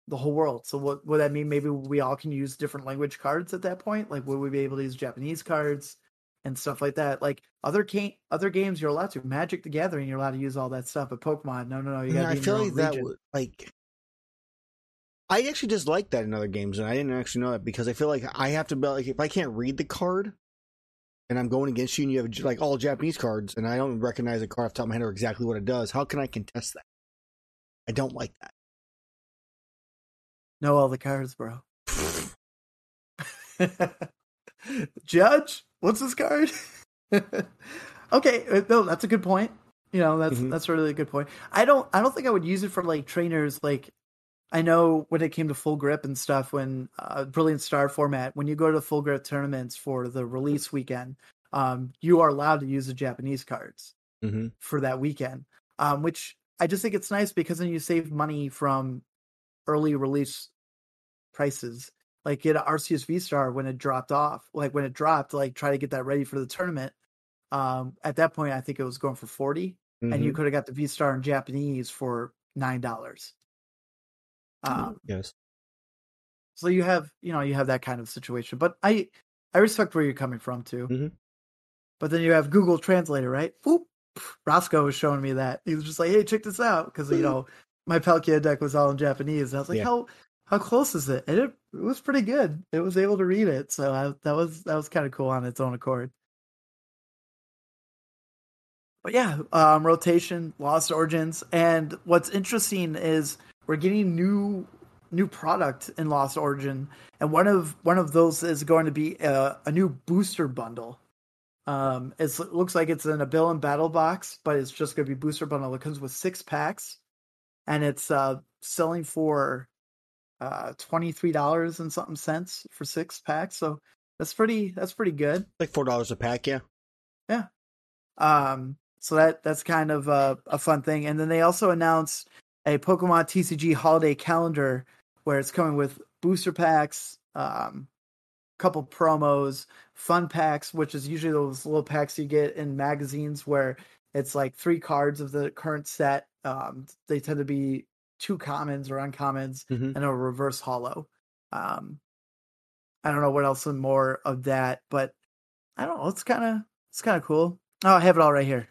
the whole world? So what would that mean maybe we all can use different language cards at that point? Like would we be able to use Japanese cards and stuff like that? Like other game other games you're allowed to. Magic the Gathering you're allowed to use all that stuff, but Pokemon no no no you got I feel like that would like. I actually just like that in other games, and I didn't actually know that because I feel like I have to be like if I can't read the card, and I'm going against you, and you have like all Japanese cards, and I don't recognize a card off the top of my head or exactly what it does. How can I contest that? I don't like that. Know all the cards, bro. Judge, what's this card? okay, uh, no, that's a good point. You know, that's Mhm. that's really a good point. I don't I don't think I would use it for like trainers like I know when it came to full grip and stuff when uh brilliant star format when you go to full grip tournaments for the release weekend um you are allowed to use the Japanese cards Mm-hmm. for that weekend. Um, which I just think it's nice because then you save money from early release prices. Like get an Arceus V Star when it dropped off, like when it dropped, like try to get that ready for the tournament. Um, at that point, I think it was going for 40 and Mm-hmm. you could have got the V Star in Japanese for nine dollars. Um, yes. so you have, you know, you have that kind of situation. But I, I respect where you're coming from too. Mhm. But then you have Google Translator, right? Whoop. Roscoe was showing me that he was just like, "Hey, check this out," because you know my Palkia deck was all in Japanese. And I was like, Yeah. "How how close is it?" And it, it was pretty good. It was able to read it, so I, that was that was kind of cool on its own accord. But yeah, um, rotation, Lost Origins, and what's interesting is we're getting new new product in Lost Origin, and one of one of those is going to be a, a new booster bundle. Um, it looks like it's in a build and battle box, but it's just going to be booster bundle. It comes with six packs, and it's uh selling for uh twenty three dollars and something cents for six packs. So that's pretty that's pretty good. Like four dollars a pack, yeah. Yeah. Um, so that that's kind of a, a fun thing. And then they also announced a Pokemon TCG holiday calendar where it's coming with booster packs, um, couple promos, fun packs, which is usually those little packs you get in magazines where it's like three cards of the current set. Um, they tend to be two commons or uncommons Mhm. and a reverse holo. Um, I don't know what else and more of that, but I don't know. It's kind of it's kind of cool. Oh, I have it all right here.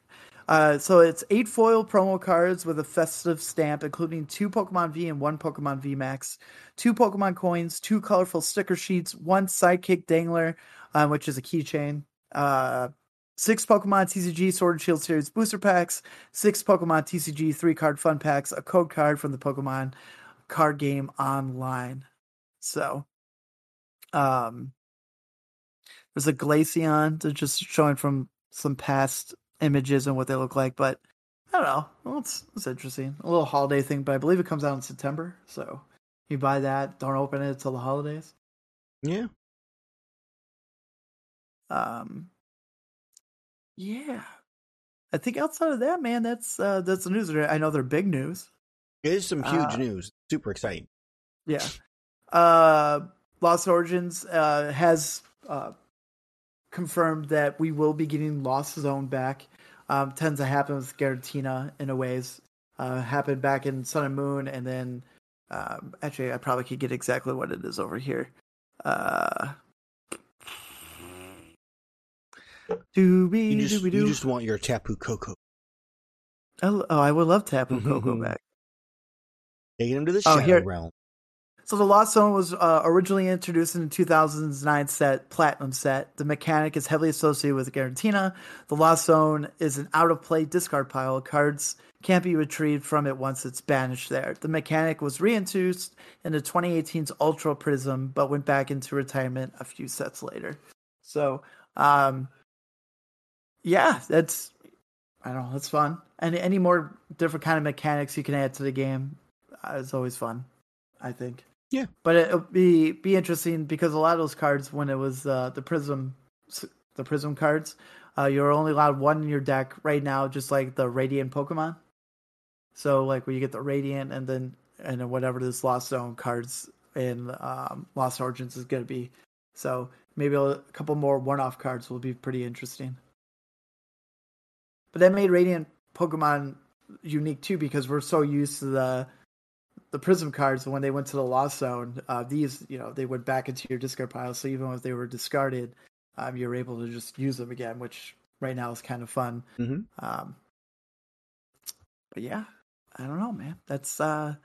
Uh, so it's eight foil promo cards with a festive stamp, including two Pokemon V and one Pokemon V Max, two Pokemon coins, two colorful sticker sheets, one Sidekick Dangler, um, which is a keychain, uh, six Pokemon TCG Sword and Shield Series booster packs, six Pokemon TCG three card fun packs, a code card from the Pokemon card game online. So, um, there's a Glaceon that's just showing from some past images and what they look like, but I don't know. Well, it's it's interesting. A little holiday thing, but I believe it comes out in September. So you buy that, don't open it till the holidays. Yeah. Um, yeah. I think outside of that, man, that's uh, that's the news. I know they're big news. It is some huge Uh, news. Super exciting. Yeah. Uh, Lost Origins uh, has uh, confirmed that we will be getting Lost Zone back. Um, tends to happen with Giratina in a ways. Uh, happened back in Sun and Moon, and then um, actually, I probably could get exactly what it is over here. Uh, do You we just, do we you just want your Tapu Koko. Oh, I would love Tapu Koko back. Taking him to the Oh, Shadow here- Realm. So the Lost Zone was uh, originally introduced in the 2009 set Platinum set. The mechanic is heavily associated with Giratina. The Lost Zone is an out of play discard pile. Cards can't be retrieved from it once it's banished there. The mechanic was reintroduced in the 2018's Ultra Prism, but went back into retirement a few sets later. So, um, yeah, that's I don't know, that's fun. And any more different kind of mechanics you can add to the game uh, is always fun. I think. Yeah. but it'll be be interesting because a lot of those cards, when it was uh, the Prism, the Prism cards, uh, you're only allowed one in your deck right now, just like the Radiant Pokemon. So like when you get the Radiant and then and then whatever this Lost Zone cards in um, Lost Origins is going to be, So maybe a couple more one-off cards will be pretty interesting. But that made Radiant Pokemon unique too because we're so used to the the Prism cards when they went to the Lost Zone. Uh, these, you know, they went back into your discard pile. So even if they were discarded, um, you're able to just use them again, which right now is kind of fun. Mhm. Um, but yeah, I don't know, man. That's uh,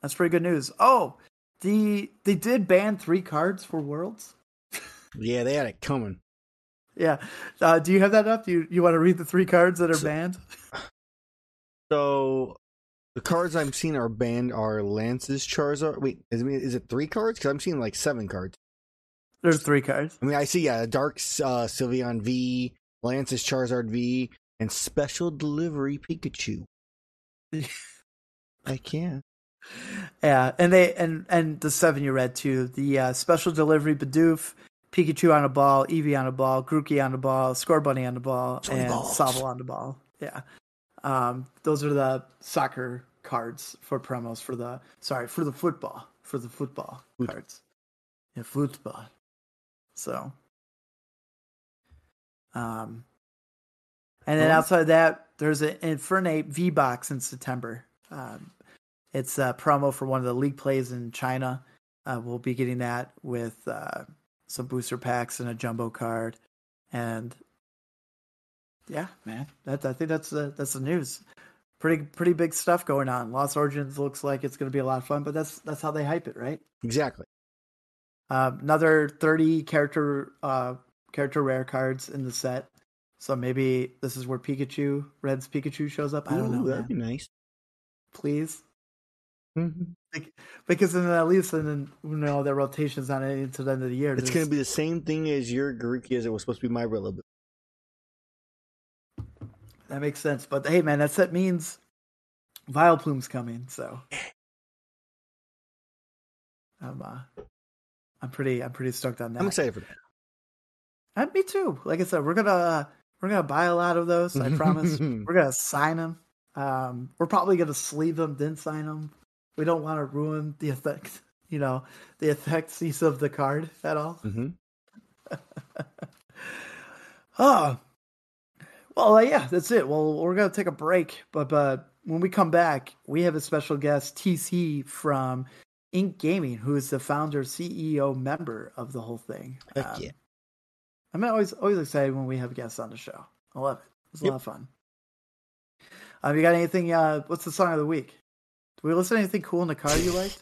that's pretty good news. Oh, the they did ban three cards for Worlds. Yeah, they had it coming. Yeah. Uh, do you have that up? Do you you want to read the three cards that are So- banned? So the cards I'm seeing are banned are Lance's Charizard. Wait, is it, is it three cards? Because I'm seeing like seven cards. There's three cards. I mean, I see yeah, Dark uh, Sylveon V, Lance's Charizard V, and Special Delivery Pikachu. I can't. Yeah, and they and and the seven you read too. The uh, special delivery Bidoof, Pikachu on a ball, Eevee on a ball, Grookey on a ball, Scorbunny on the ball, and balls. Sobble on the ball. Yeah, um, those are the soccer cards for promos for the sorry for the football for the football Foot- cards. Yeah, football. So, um, and then Oh. outside of that, there's an Infernape V box in September. Um, it's a promo for one of the league plays in China. Uh, we'll be getting that with uh, some booster packs and a jumbo card, and yeah, man, that I think that's the that's the news. Pretty pretty big stuff going on. Lost Origins looks like it's going to be a lot of fun, but that's that's how they hype it, right? Exactly. Uh, another thirty character uh, character rare cards in the set. So maybe this is where Pikachu, Red's Pikachu shows up. I don't Ooh, know. That'd man. be nice. Please, Mhm. because then at least then you know their rotation's not into the end of the year. It's going to be the same thing as your Grookey as it was supposed to be my Rillaboom. That makes sense. But hey, man, that set means Vileplume's coming. So I'm uh, I'm pretty I'm pretty stoked on that. I'm excited for that. And me too. Like I said, we're gonna uh, we're gonna buy a lot of those. I promise. we're gonna sign them. Um, we're probably gonna sleeve them, then sign them. We don't want to ruin the effect, you know, the effects of the card at all. hmm Oh, well, uh, yeah, that's it. Well, we're gonna take a break, but but when we come back, we have a special guest, TC from Ink Gaming, who is the founder, CEO, member of the whole thing. Heck Um, yeah. I'm always always excited when we have guests on the show. I love it. It's a Yep. lot of fun. Um, you got anything? Uh, what's the song of the week? We listen to anything cool in the car you liked?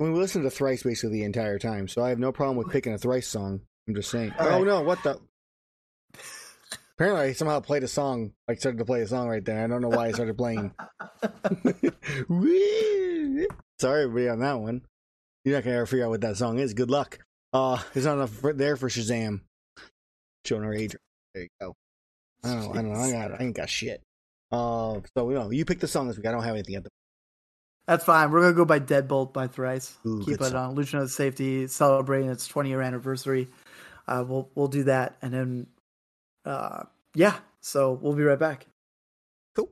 I mean, we listened to Thrice basically the entire time, so I have no problem with picking a Thrice song. I'm just saying. All oh right. no, what the? Apparently, I somehow played a song. I started to play a song right there. I don't know why I started playing. Sorry, everybody, on that one. You're not gonna ever figure out what that song is. Good luck. Uh, there's not enough for- there for Shazam. Showing our age. There you go. I don't know. I don't know. I got. I ain't got shit. Uh, so you know, you pick the song this week. I don't have anything at the. That's fine. We're gonna go by Deadbolt by Thrice. Ooh, Keep it on Illusion of Safety, celebrating its 20 year anniversary. Uh, we'll we'll do that, and then uh, yeah. So we'll be right back. Cool.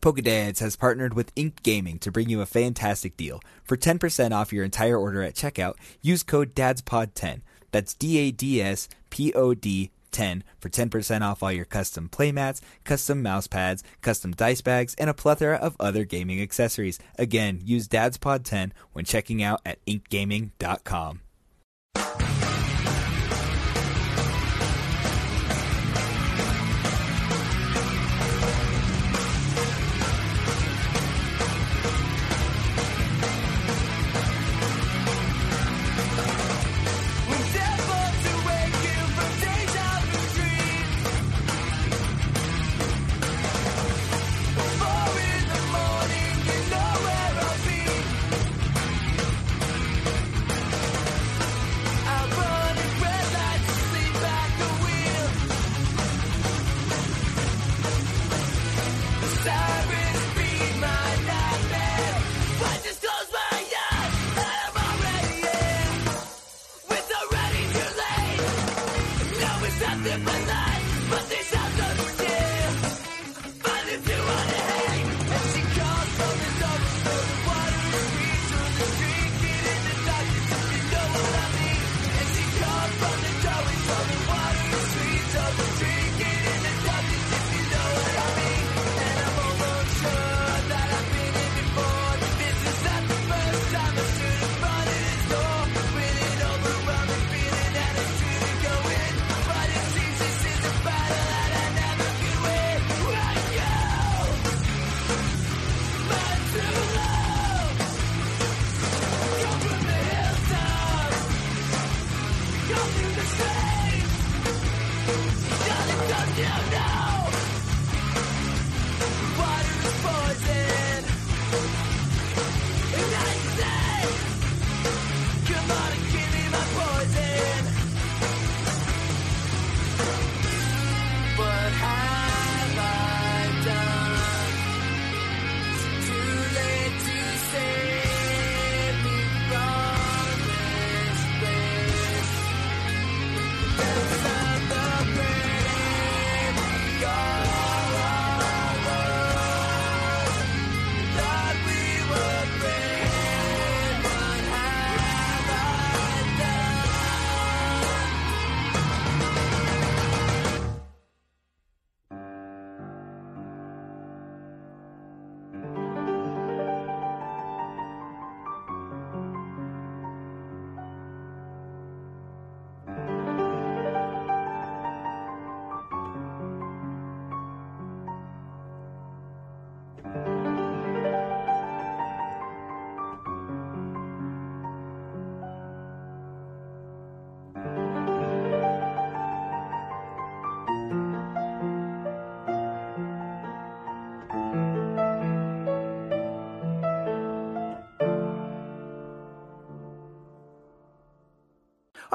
Pokedads has partnered with Ink Gaming to bring you a fantastic deal. For 10% off your entire order at checkout, use code DADSPOD10. That's D A D S P O D 10 for 10% off all your custom playmats, custom mouse pads, custom dice bags, and a plethora of other gaming accessories. Again, use DADSPOD10 when checking out at inkgaming.com.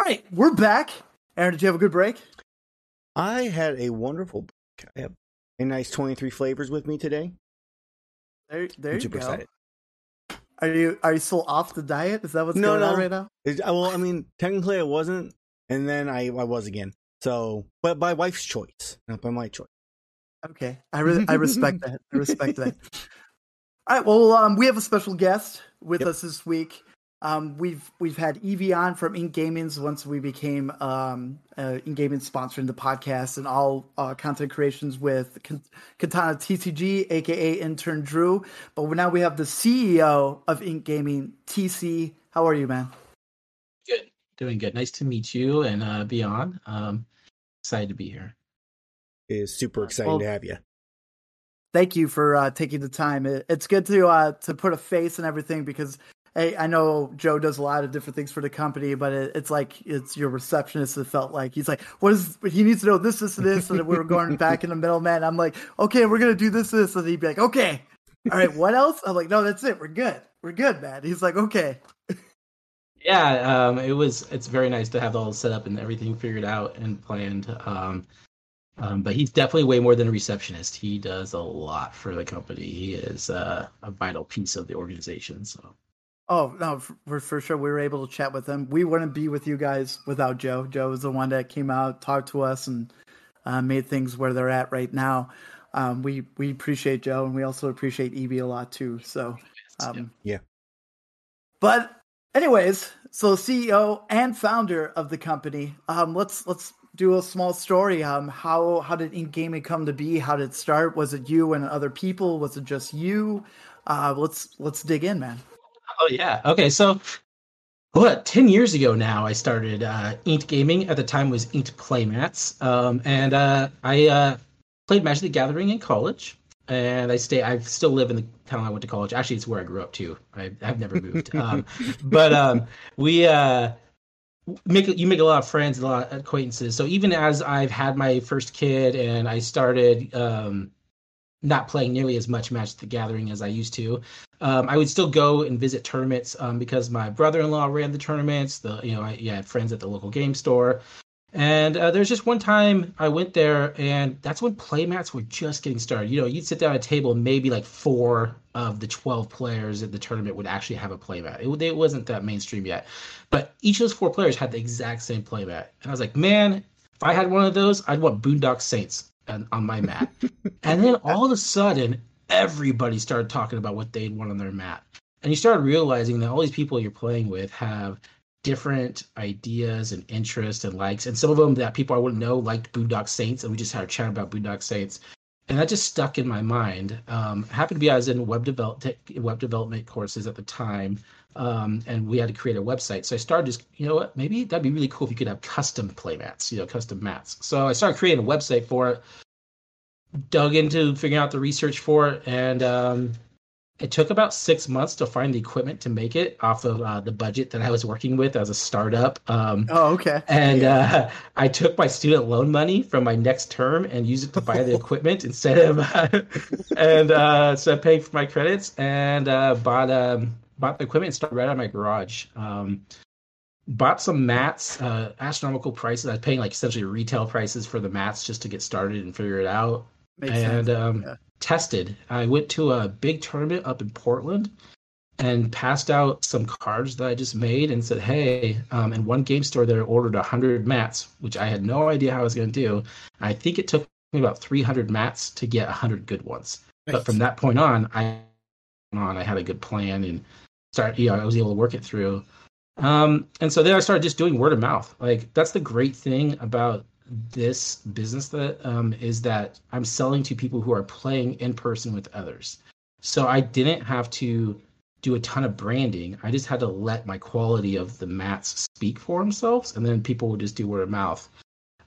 right, we're back. Aaron, did you have a good break? I had a wonderful break. I have a nice 23 flavors with me today. There, there I'm you go. excited. Are you are you still off the diet? Is that what's No, going on right now? It- uh, well, I mean, technically I wasn't, and then I, I was again. So, but by wife's choice, not by my choice. Okay, I re- I respect that. I respect that. All right, well, um, we have a special guest with Yep. us this week. Um, we've we've had Evie on from Ink Gaming's once we became um, uh, Ink Gaming sponsoring the podcast and all uh, content creations with Kat- Katana TCG, aka Intern Drew. But now we have the CEO of Ink Gaming, TC. How are you, man? Good. Doing good. Nice to meet you and uh, be on. Um, excited to be here. It is super exciting Well- to have you. thank you for uh, taking the time. It, it's good to uh, to put a face and everything because hey, I know Joe does a lot of different things for the company, but it, it's like it's your receptionist that felt like he's like, what is he needs to know this, this, and this, and we were going back in the middle, man. I'm like, okay, we're gonna do this, this, and he'd be like, okay, all right, what else? I'm like, no, that's it, we're good, we're good, man. He's like, okay, Yeah, um, it was. It's very nice to have all set up and everything figured out and planned. Um, um, but he's definitely way more than a receptionist. He does a lot for the company. He is uh, a vital piece of the organization. So Oh no, for, for sure. We were able to chat with him. We wouldn't be with you guys without Joe. Joe was the one that came out, talked to us, and uh, made things where they're at right now. Um, we we appreciate Joe, and we also appreciate Evie a lot too. So, um, Yeah. But anyways, so CEO and founder of the company. Um, let's let's do a small story. Um, how how did Ink Gaming come to be? How did it start? Was it you and other people? Was it just you? Uh, let's let's dig in, man. Oh yeah. Okay. So what? Ten years ago now, I started uh, Inked Gaming. At the time, was Inked Playmats, um, and uh, I uh, played Magic the Gathering in college. And I stay. I still live in the town I went to college. Actually, it's where I grew up too. I, I've never moved. um, but um, we uh, make you make a lot of friends, a lot of acquaintances. So even as I've had my first kid and I started um, not playing nearly as much Magic the Gathering as I used to, um, I would still go and visit tournaments um, because my brother-in-law ran the tournaments. The you know I yeah, had friends at the local game store, and uh, there's just one time I went there, and that's when playmats were just getting started. You know, you'd sit down at a table, and maybe like four of the 12 players at the tournament would actually have a playmat. It, it wasn't that mainstream yet, but each of those four players had the exact same playmat, and I was like, man, if I had one of those, I'd want Boondock Saints on, on my mat. and then all of a sudden, everybody started talking about what they'd want on their mat. And you started realizing that all these people you're playing with have different ideas and interests and likes. And some of them that people I wouldn't know liked Boondock Saints, and we just had a chat about Boondock Saints. And that just stuck in my mind. Um, happened to be I was in web develop web development courses at the time, um, and we had to create a website. So I started just, you know what, maybe that'd be really cool if you could have custom playmats, you know, custom mats. So I started creating a website for it, dug into figuring out the research for it, and um, it took about six months to find the equipment to make it off of uh, the budget that I was working with as a startup. Um, Oh, okay. and uh, I took my student loan money from my next term and used it to buy the equipment instead of and uh, so I paid for my credits and uh, bought um, bought the equipment and started right out of my garage. Um, bought some mats, uh, astronomical prices. I was paying like essentially retail prices for the mats just to get started and figure it out Makes and um, Yeah. tested. I went to a big tournament up in Portland and passed out some cards that I just made and said, "Hey!" Um, in one game store there, I ordered hundred mats, which I had no idea how I was going to do. I think it took me about three hundred mats to get hundred good ones. But from that point on, I on I had a good plan and start. You know, I was able to work it through. Um, and so then I started just doing word of mouth. Like that's the great thing about this business that um, is that I'm selling to people who are playing in person with others. So I didn't have to do a ton of branding. I just had to let my quality of the mats speak for themselves, and then people would just do word of mouth.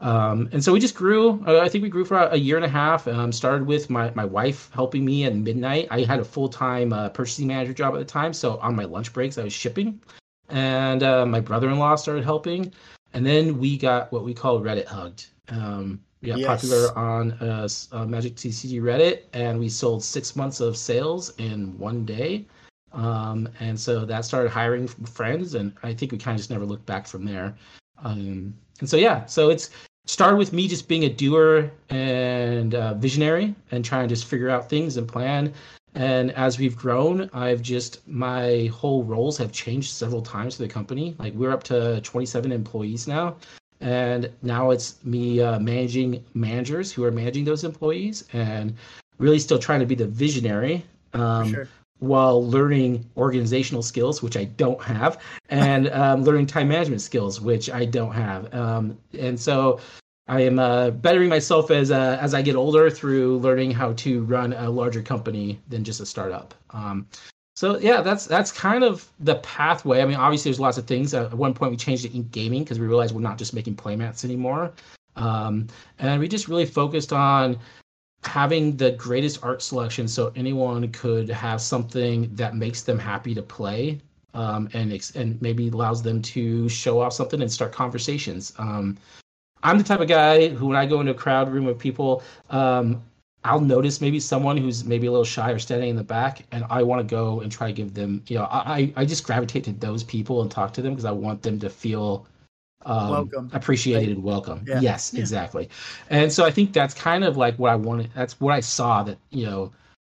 Um, and so we just grew. Uh, I think we grew for a year and a half. Um, started with my, my wife helping me at midnight. I had a full time uh, purchasing manager job at the time, so on my lunch breaks I was shipping, and uh, my brother in law started helping, and then we got what we call Reddit hugged. Um, we got Yes. popular on uh, uh, Magic TCG Reddit, and we sold six months of sales in one day. Um, and so that started hiring friends, and I think we kind of just never looked back from there. Um, and so yeah, so it's started with me just being a doer and uh, visionary and trying to just figure out things and plan. And as we've grown, I've just my whole roles have changed several times for the company. Like we're up to 27 employees now, and now it's me uh, managing managers who are managing those employees, and really still trying to be the visionary. Um, sure. While learning organizational skills, which I don't have, and um, learning time management skills, which I don't have. Um, and so I am uh, bettering myself as uh, as I get older through learning how to run a larger company than just a startup. Um, so yeah, that's that's kind of the pathway. I mean, obviously, there's lots of things. Uh, at one point, we changed to Ink Gaming because we realized we're not just making playmats anymore, um, and we just really focused on having the greatest art selection so anyone could have something that makes them happy to play um, and and maybe allows them to show off something and start conversations. Um, I'm the type of guy who, when I go into a crowd room of people, um, I'll notice maybe someone who's maybe a little shy or standing in the back, and I want to go and try to give them, you know, I, I just gravitate to those people and talk to them because I want them to feel um, Welcome. appreciated and welcome. Yeah. Yes, Yeah. exactly. And so I think that's kind of like what I wanted. That's what I saw that, you know,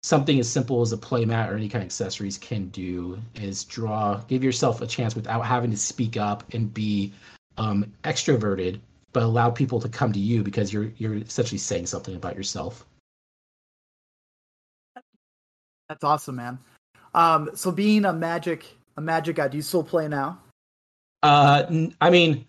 something as simple as a playmat or any kind of accessories can do is draw, give yourself a chance without having to speak up and be um, extroverted, but allow people to come to you because you're you're essentially saying something about yourself. That's awesome, man. Um, so being a magic a magic guy, do you still play now? Uh, I mean,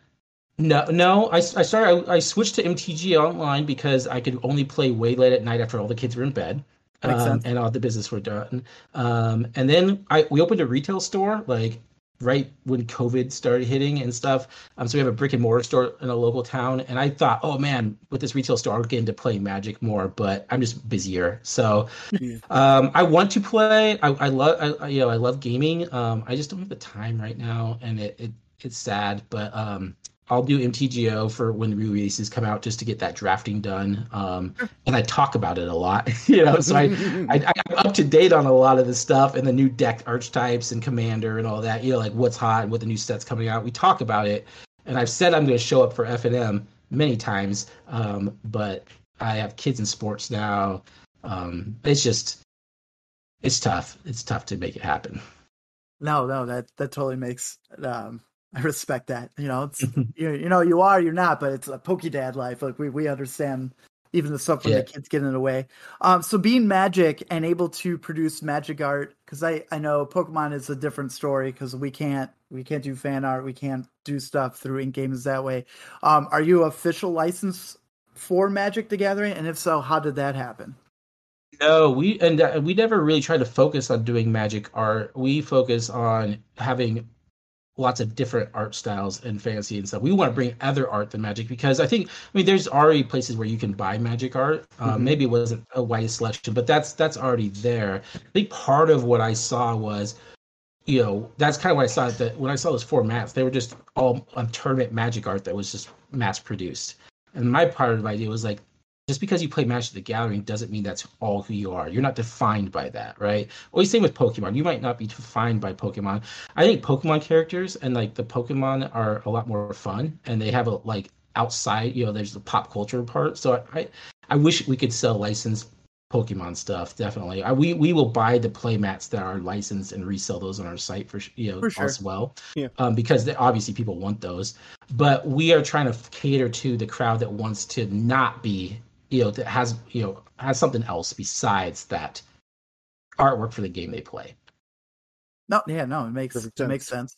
no, no. I, I started. I, I switched to MTG online because I could only play way late at night after all the kids were in bed, um, and all the business were done. Um, and then I we opened a retail store like right when COVID started hitting and stuff. Um, so we have a brick and mortar store in a local town, and I thought, oh man, with this retail store, I'll get into playing Magic more, but I'm just busier. So um, I want to play. I, I love, I, I- you know, I love gaming. Um, I just don't have the time right now, and it, it it's sad. But um, I'll do MTGO for when the re releases come out, just to get that drafting done. Um, and I talk about it a lot, you know. So I, I I'm up to date on a lot of the stuff and the new deck archetypes and commander and all that. You know, like what's hot and what the new sets coming out. We talk about it, and I've said I'm going to show up for F and M many times. Um, but I have kids in sports now. Um, it's just it's tough. It's tough to make it happen. No, no, that that totally makes. Um, I respect that. You know, it's you, you know you are, you're not, but it's a pokey dad life. Like we we understand even the stuff when Yeah. the kids get in the way. Um, so being magic and able to produce magic art, because I I know Pokemon is a different story because we can't we can't do fan art, we can't do stuff through in games that way. Um, are you official license for Magic the Gathering? And if so, how did that happen? No, we and uh, we never really tried to focus on doing magic art. We focus on having lots of different art styles and fantasy and stuff. We want to bring other art than magic because I think I mean there's already places where you can buy magic art. Uh, Mhm. Maybe it wasn't a wide selection, but that's that's already there. I think part of what I saw was, you know, that's kind of what I saw that when I saw those four mats, they were just all um, tournament magic art that was just mass produced. And my part of the idea was like, just because you play Magic the Gathering doesn't mean that's all who you are. You're not defined by that, right? Always same with Pokemon. You might not be defined by Pokemon. I think Pokemon characters and like the Pokemon are a lot more fun, and they have a like outside. You know, there's the pop culture part. So I, I wish we could sell licensed Pokemon stuff. Definitely, I, we we will buy the play mats that are licensed and resell those on our site for you know For sure. as well. Yeah. Um, because obviously people want those, but we are trying to cater to the crowd that wants to not be you know that has you know has something else besides that artwork for the game they play. No, yeah, no, it makes Perfect it makes sense.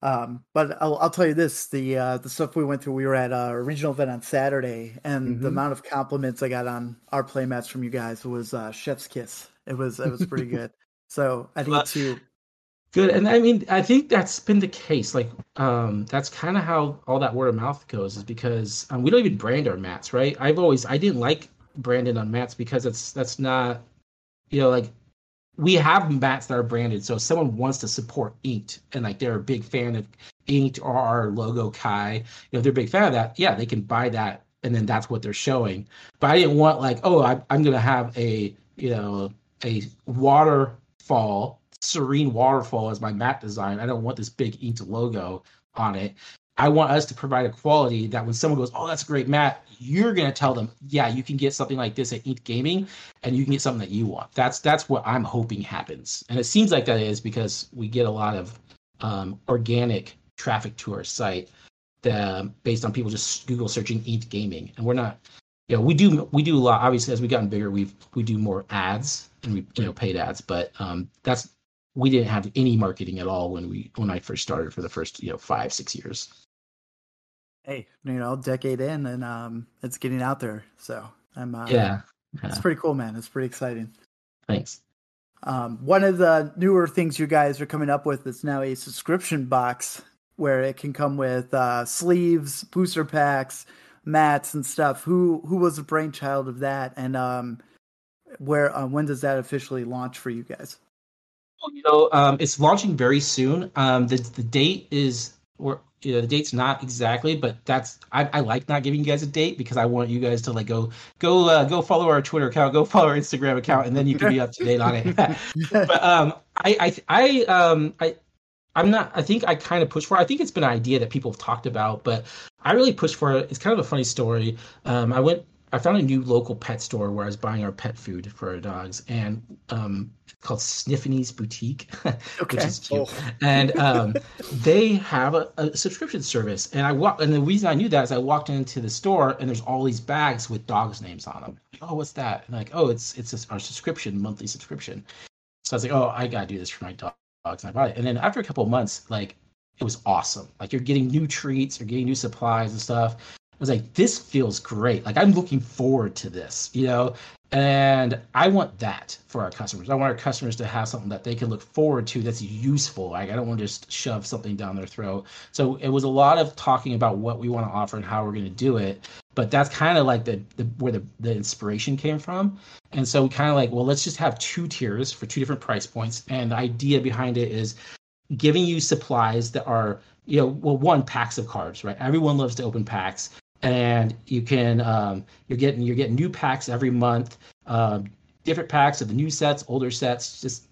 Um, but I'll I'll tell you this: the uh, the stuff we went through, we were at a regional event on Saturday, and the Mhm. amount of compliments I got on our playmats from you guys was uh, chef's kiss. It was it was pretty good. So I Well, think too. Good, and I mean, I think that's been the case. Like, um, that's kind of how all that word of mouth goes, is because um, we don't even brand our mats, right? I've always I didn't like branding on mats because it's that's not, you know, like we have mats that are branded. So if someone wants to support Inked and like they're a big fan of Inked or our logo Kai, you know, if they're a big fan of that, yeah, they can buy that, and then that's what they're showing. But I didn't want like, oh, I, I'm gonna have a you know a waterfall, serene waterfall as my map design. I don't want this big inked logo on it. I want us to provide a quality that when someone goes, "Oh, that's a great mat," you're gonna tell them, "Yeah, you can get something like this at Inked Gaming, and you can get something that you want." That's that's what I'm hoping happens, and it seems like that is because we get a lot of um, organic traffic to our site that based on people just Google searching Inked Gaming, and we're not. You know, we do we do a lot. Obviously, as we've gotten bigger, we've we do more ads and we you know paid ads, but um, that's we didn't have any marketing at all when we when I first started for the first you know five six years. Hey, you know, decade in, and um, it's getting out there. So I'm uh, Yeah, it's yeah. pretty cool, man. It's pretty exciting. thanks. Um, one of the newer things you guys are coming up with is now a subscription box where it can come with uh, sleeves, booster packs, mats, and stuff. Who who was the brainchild of that, and um, where uh, when does that officially launch for you guys? You know, um, it's launching very soon. Um, the the date is or you know, the date's not exactly, but that's I, I like not giving you guys a date because I want you guys to like go go uh, go follow our Twitter account, go follow our Instagram account, and then you can be up to date on it. but um, I I I um I. I'm not. I think I kind of push for. it. I think it's been an idea that people have talked about, but I really push for it. It's kind of a funny story. Um, I went. I found a new local pet store where I was buying our pet food for our dogs, and um, called Sniffany's Boutique, Okay. which is cute. Oh. And um, they have a, a subscription service. And I walked, and the reason I knew that is I walked into the store and there's all these bags with dogs' names on them. oh, what's that? And like, oh, it's it's our subscription, monthly subscription. So I was like, oh, I gotta do this for my dogs. And I bought it. And then after a couple of months, like it was awesome. Like you're getting new treats, you're getting new supplies and stuff. I was like, this feels great. Like I'm looking forward to this, you know? And I want that for our customers. I want our customers to have something that they can look forward to that's useful. Like I don't want to just shove something down their throat. So it was a lot of talking about what we want to offer and how we're going to do it. But that's kind of like the, the where the, the inspiration came from. And so we kind of like, well, let's just have two tiers for two different price points. And the idea behind it is giving you supplies that are, you know, well, one packs of cards, right? Everyone loves to open packs, and you can, um, you're getting you're getting new packs every month, um, different packs of the new sets, older sets. Just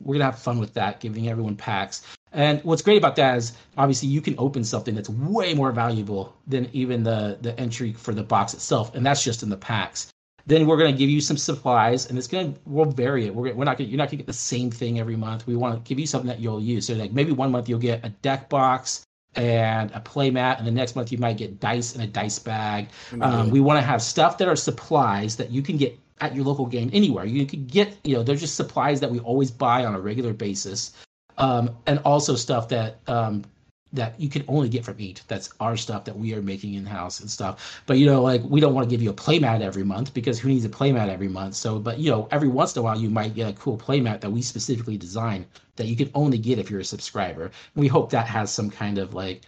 we're gonna have fun with that, giving everyone packs. And what's great about that is obviously you can open something that's way more valuable than even the the entry for the box itself, and that's just in the packs then we're going to give you some supplies and it's going to we'll vary it we're, we're not to you're not going to get the same thing every month we want to give you something that you'll use so like maybe one month you'll get a deck box and a play mat and the next month you might get dice and a dice bag. Um, we want to have stuff that are supplies that you can get at your local game anywhere. You can get you know they're just supplies that we always buy on a regular basis. Um, and also stuff that um, that you can only get from Eat. That's our stuff that we are making in house and stuff. But you know, like we don't want to give you a playmat every month because who needs a playmat every month? So, but you know, every once in a while you might get a cool playmat that we specifically design that you can only get if you're a subscriber. And we hope that has some kind of like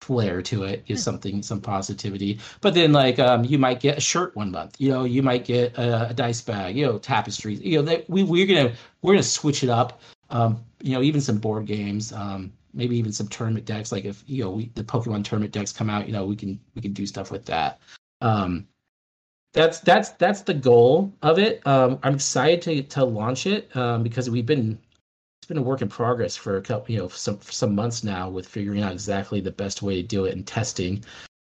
flair to it, gives something some positivity. But then like um, you might get a shirt one month. You know, you might get a, a dice bag. You know, tapestries. You know, that we we're gonna we're gonna switch it up. Um, you know, even some board games. Um, maybe even some tournament decks. Like if you know we, the Pokemon tournament decks come out, you know we can we can do stuff with that. Um, that's that's that's the goal of it. Um, I'm excited to to launch it um, because we've been it's been a work in progress for a couple you know some some months now with figuring out exactly the best way to do it and testing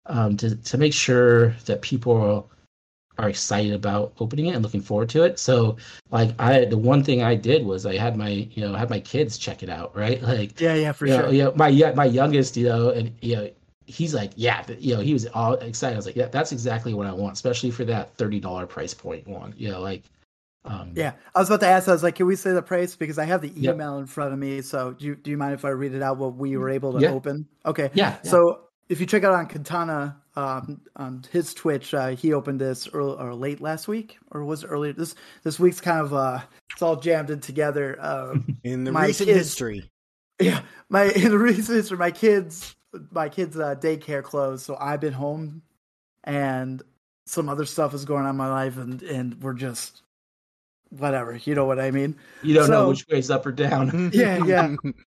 um, to to make sure that people are excited about opening it and looking forward to it. So like I the one thing I did was I had my you know had my kids check it out, right? Like Yeah, yeah, for sure. know, you know, my yeah, my youngest, you know, and you know he's like, yeah, you know, he was all excited. I was like, yeah, that's exactly what I want, especially for that thirty dollar price point one. You know, like um Yeah, I was about to ask. I was like, "Can we say the price?" Because I have the email in front of me. So, do you, do you mind if I read it out? What we were able to Yeah. open? Okay. Yeah, yeah. So, if you check out on Katana, um, on his Twitch, uh, he opened this early or late last week, or was it earlier? This this week's kind of uh, it's all jammed in together. Um, In the My recent kids- history, yeah, my in the recent history, my kids, my kids' uh, daycare closed, so I've been home, and some other stuff is going on in my life, and and we're just whatever, you know what I mean? you don't know which way is up or down. Yeah, yeah.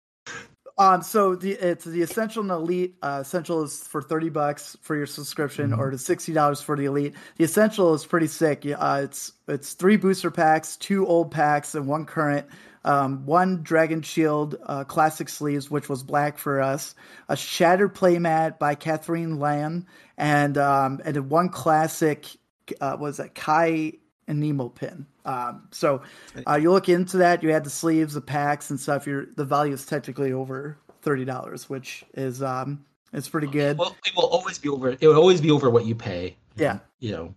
Um, so the it's the essential and elite. Uh, essential is for thirty bucks for your subscription, or the sixty dollars for the elite. The essential is pretty sick. Uh, it's it's three booster packs, two old packs, and one current. Um, one Dragon Shield uh, classic sleeves, which was black for us. A Shattered playmat by Catherine Lamb, and um, and one classic uh, was that Kai and Nemo pin. Um, so uh, you look into that. You add the sleeves, the packs, and stuff. Your the value is technically over thirty dollars, which is um it's pretty good. Well, it will always be over. It will always be over what you pay. Yeah. You know.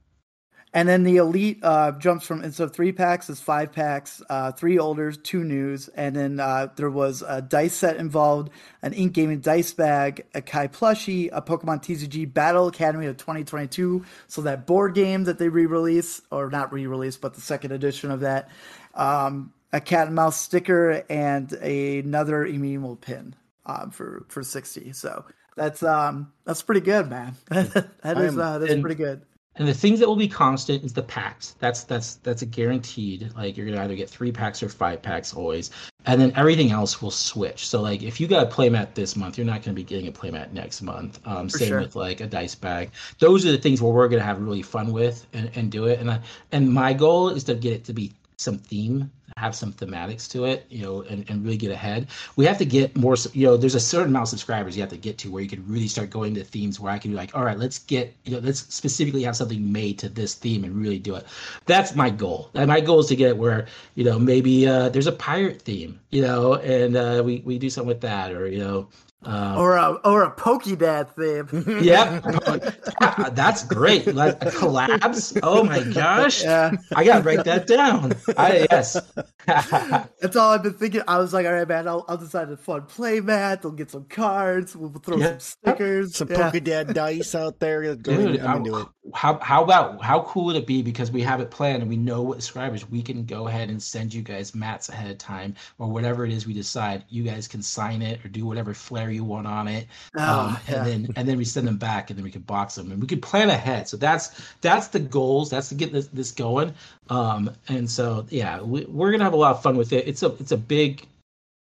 And then the elite uh, jumps from instead of three packs is five packs, uh, three older, two news, and then uh, there was a dice set involved, an Inked Gaming dice bag, a Kai plushie, a Pokemon TCG Battle Academy of 2022. So that board game that they re-release, or not re-release, but the second edition of that, um, a cat and mouse sticker, and another email pin um, for for 60. So that's um that's pretty good, man. that is uh, that's pretty good. And the things that will be constant is the packs. That's that's that's a guaranteed. Like you're gonna either get three packs or five packs always, and then everything else will switch. So like if you got a playmat this month, you're not gonna be getting a playmat next month. Um, same sure. with like a dice bag. Those are the things where we're gonna have really fun with and, and do it. And I, and my goal is to get it to be some theme, have some thematics to it, you know, and, and really get ahead. We have to get more, you know, there's a certain amount of subscribers you have to get to where you can really start going to themes where I can be like, all right, let's get, you know, let's specifically have something made to this theme and really do it. That's my goal. And my goal is to get where, you know, maybe uh, there's a pirate theme, you know, and uh, we, we do something with that or, you know, uh, or a or a Pokedad theme. yeah, that's great. Like collabs. Oh my gosh. Yeah, I gotta write that down. I yes. that's all I've been thinking. I was like, all right, man, I'll, I'll decide a fun play mat. They'll get some cards. We'll throw Yeah. some stickers. some yeah. Pokedad dice out there. Go Dude, ahead, I'm into it. how how about how cool would it be because we have it planned and we know what subscribers we can go ahead and send you guys mats ahead of time or whatever it is we decide. You guys can sign it or do whatever flair you want on it, um, Oh, yeah. and then and then we send them back and then we can box them and we could plan ahead. So that's that's the goals. That's to get this this going. Um, and so yeah, we, we're gonna have a lot of fun with it. It's a it's a big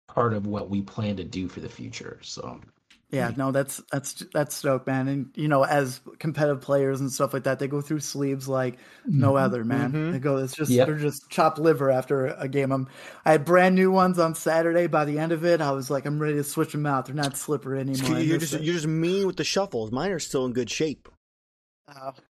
part of what we plan to do for the future. So Yeah, no, that's that's that's stoked, man. And you know, as competitive players and stuff like that, they go through sleeves like no other, man. Mhm. They go, it's just Yep. they're just chopped liver after a game. I'm, I had brand new ones on Saturday. By the end of it, I was like, I'm ready to switch them out. They're not slippery anymore. You're just it. you're just mean with the shuffles. Mine are still in good shape. Uh, Oh, yeah,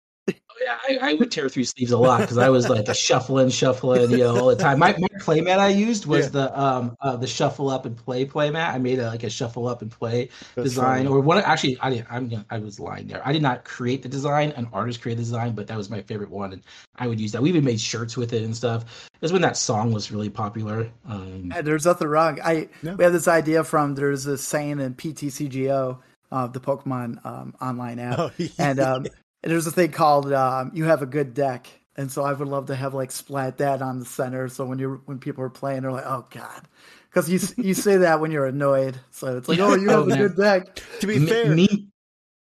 I, I would tear through sleeves a lot because I was like a shuffling, shuffling, you know, all the time. My, my playmat I used was Yeah. the um uh, the shuffle up and play playmat. I made a, like a shuffle up and play That's design, funny. or what? Actually, I didn't. I'm gonna, I was lying there. I did not create the design. An artist created the design, but that was my favorite one, and I would use that. We even made shirts with it and stuff. It was when that song was really popular. Um, Yeah, there's nothing wrong. I No. we have this idea from there's this saying in PTCGO, uh, the Pokemon um, online app, Oh, yeah. and um, there's a thing called um, "You Have a Good Deck," and so I would love to have like splat that on the center. So when you when people are playing, they're like, "Oh God," because you you say that when you're annoyed. So it's like, "Oh, you Oh, have a man. good deck." To be me, fair, me-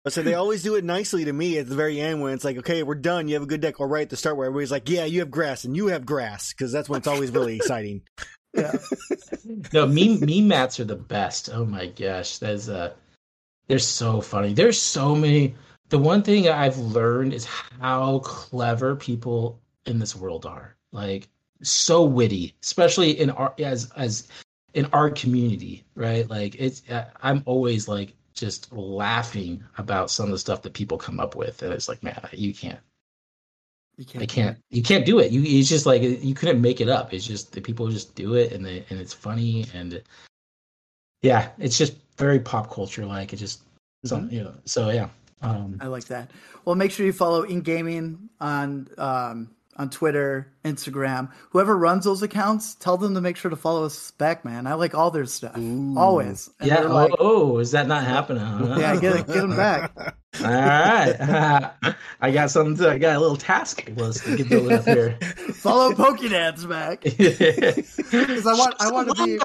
so they always do it nicely to me at the very end when it's like, okay, we're done. You have a good deck. Or right at the start where everybody's like, yeah, you have grass and you have grass because that's when it's always really exciting. Yeah, no meme meme mats are the best. Oh my gosh, that's uh, they're so funny. There's so many. The one thing I've learned is how clever people in this world are. Like so witty, especially in our as as in our community, right? Like it's I'm always like just laughing about some of the stuff that people come up with, and it's like, man, you can't you can't. I can't. You can't do it. You. It's just like you couldn't make it up. It's just the people just do it, and they and it's funny, and yeah, it's just very pop culture. Like it just, mm-hmm. some you know. So yeah. Um, I like that. Well, make sure you follow Inked Gaming on um, on Twitter, Instagram. Whoever runs those accounts, tell them to make sure to follow us back, man. I like all their stuff, always. And yeah. they're Oh, like, oh, is that not happening? Huh? yeah, get get them back. All right. I got something. To, I got a little task list to get building up here. Follow Pokédads back. Because I want, I want to be,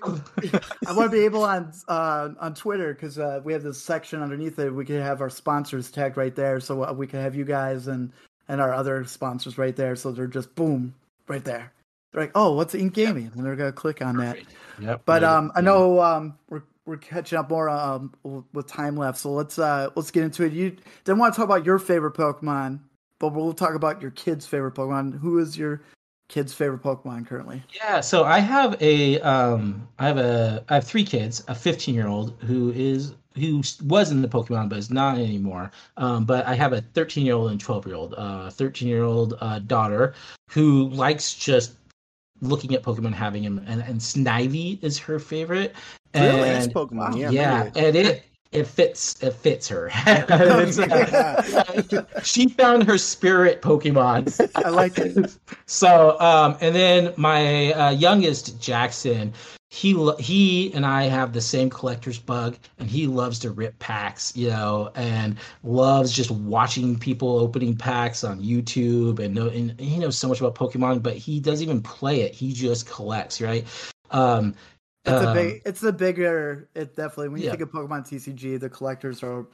I want to be able on uh, on Twitter because uh, we have this section underneath it. We can have our sponsors tagged right there, so uh, we can have you guys and and our other sponsors right there. So they're just boom right there. They're like, oh, what's in gaming? And they're gonna click on that. Yep. But Yeah. um, I know um, we're we're catching up more um with time left, so let's uh let's get into it. You didn't want to talk about your favorite Pokemon, but we'll talk about your kid's favorite Pokemon. Who is your kid's favorite Pokemon currently? Yeah, so I have a um I have a I have three kids, a 15-year-old who is who was in the Pokemon but is not anymore. Um but I have a 13-year-old and 12-year-old. Uh 13-year-old uh daughter who likes just looking at Pokemon having him and and Snivy is her favorite. Really? And That's Pokemon. Yeah. yeah, and it it fits it fits her. It's, uh, she found her spirit Pokemon. I like it. So, um, and then my uh, youngest Jackson, he lo- he and I have the same collector's bug, and he loves to rip packs, you know, and loves just watching people opening packs on YouTube, and know and he knows so much about Pokemon, but he doesn't even play it; he just collects, right? Um, It's a um, big. It's the bigger. It definitely. When you Yeah. think of Pokemon TCG, the collectors are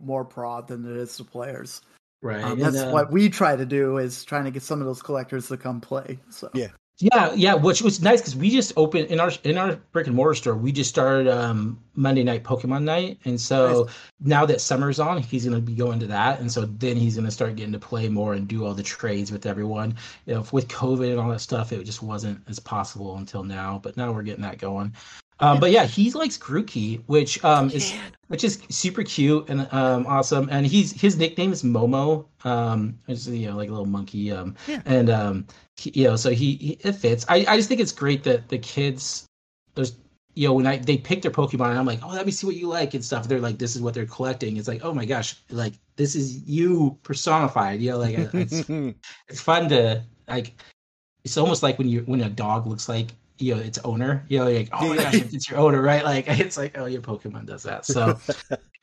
more broad than it is the players. right. Um, and, that's uh, what we try to do is trying to get some of those collectors to come play. So Yeah. Yeah, yeah, which was nice because we just opened in our in our brick and mortar store. We just started um, Monday night Pokemon night, and so now that summer's on, he's going to be going to that, and so then he's going to start getting to play more and do all the trades with everyone. You know, with COVID and all that stuff, it just wasn't as possible until now, but now we're getting that going. Um, but yeah, he likes Grookey, which um, is which is super cute and um, awesome. And he's his nickname is Momo, um, which is, you know like a little monkey. Um, Yeah. and um, he, you know, so he, he it fits. I, I just think it's great that the kids, there's you know when I they pick their Pokemon and I'm like, oh, let me see what you like and stuff. They're like, this is what they're collecting. It's like, oh my gosh, like this is you personified. You know, like it's it's fun to like. It's almost like when you when a dog looks like you know its owner. You know, like oh my gosh, it's your owner, right? Like it's like oh your Pokemon does that. So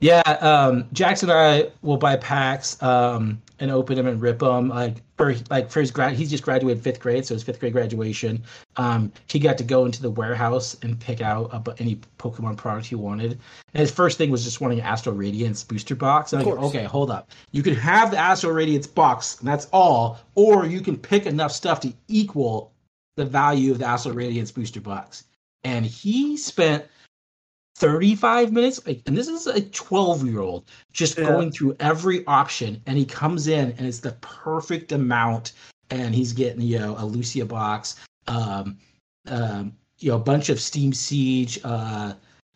yeah, um, Jackson and I will buy packs um, and open them and rip them. Like for like for his grad, he's just graduated fifth grade, so his fifth grade graduation. Um, he got to go into the warehouse and pick out about any Pokemon product he wanted. And his first thing was just wanting an Astral Radiance booster box. And like, okay, hold up. You can have the Astral Radiance box, and that's all, or you can pick enough stuff to equal the value of the Astral Radiance booster box. And he spent 35 minutes like and this is a 12 year old just Yeah. going through every option and he comes in and it's the perfect amount and he's getting you know a lucia box um um you know a bunch of steam siege uh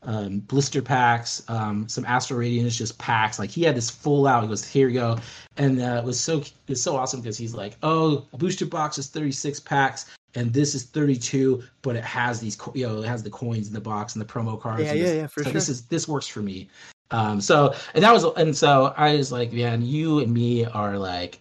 um, blister packs, um, some Astral Radiance just packs. Like he had this full out. He goes, "Here you go," and uh, it was so it was so awesome because he's like, "Oh, a booster box is 36 packs." And this is 32, but it has these, co- you know, it has the coins in the box and the promo cards. Yeah, and yeah, this- yeah, for so This is this works for me. Um, so and that was and so I was like, man, you and me are like,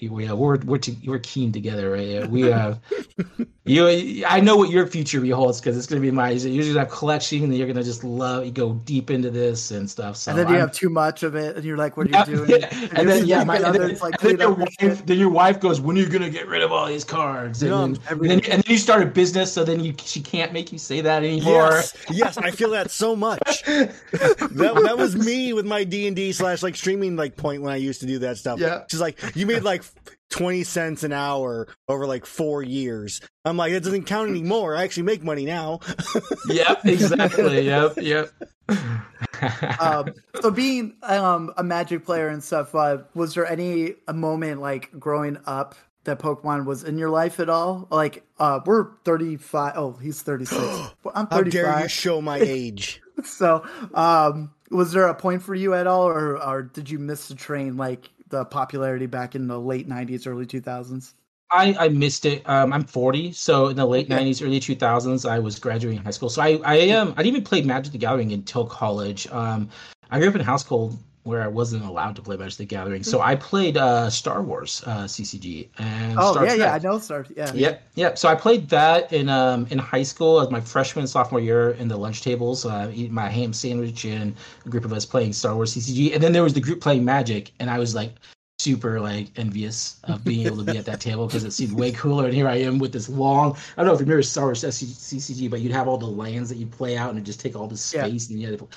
we uh, we're we're to, we're keen together, right? We have you. I know what your future beholds because it's gonna be my. You're gonna have collection, and you're gonna just love. You go deep into this and stuff. So and then you I'm- have too much of it, and you're like, "What are yeah, you doing?" yeah. And, and then yeah, my, and then, like, and then your wife, then your wife goes, "When are you gonna get rid of all these cards?" And, Yeah, then, and, then, and then you start a business, so then you she can't make you say that anymore. Yes, yes, I feel that so much. that, that was me with my D and D slash like streaming like point when I used to do that stuff. Yeah. she's like, you made like twenty cents an hour over like four years. I'm like, that doesn't count anymore. I actually make money now. yep, exactly. Yep, yep. um, so being um, a magic player and stuff uh, was there any a moment like growing up that pokemon was in your life at all like uh, we're 35 oh he's 36 Well, i'm 35. How dare you show my age? so um, was there a point for you at all or, or did you miss the train like the popularity back in the late 90s early 2000s I, I missed it. Um, I'm 40, so in the late Okay. 90s, early 2000s, I was graduating high school. So I I um I didn't even play Magic the Gathering until college. Um, I grew up in a household where I wasn't allowed to play Magic the Gathering, so I played uh Star Wars uh CCG and oh Star yeah yeah i know star yeah Yep, yep. So I played that in um in high school as my freshman sophomore year in the lunch tables, uh, eating my ham sandwich and a group of us playing Star Wars CCG, and then there was the group playing Magic, and I was like super like envious of being able to be at that table because it seemed way cooler. And here I am with this long. I don't know if you remember Star Wars CCG, but you'd have all the lands that you play out and it just take all the space Yeah. and you had to,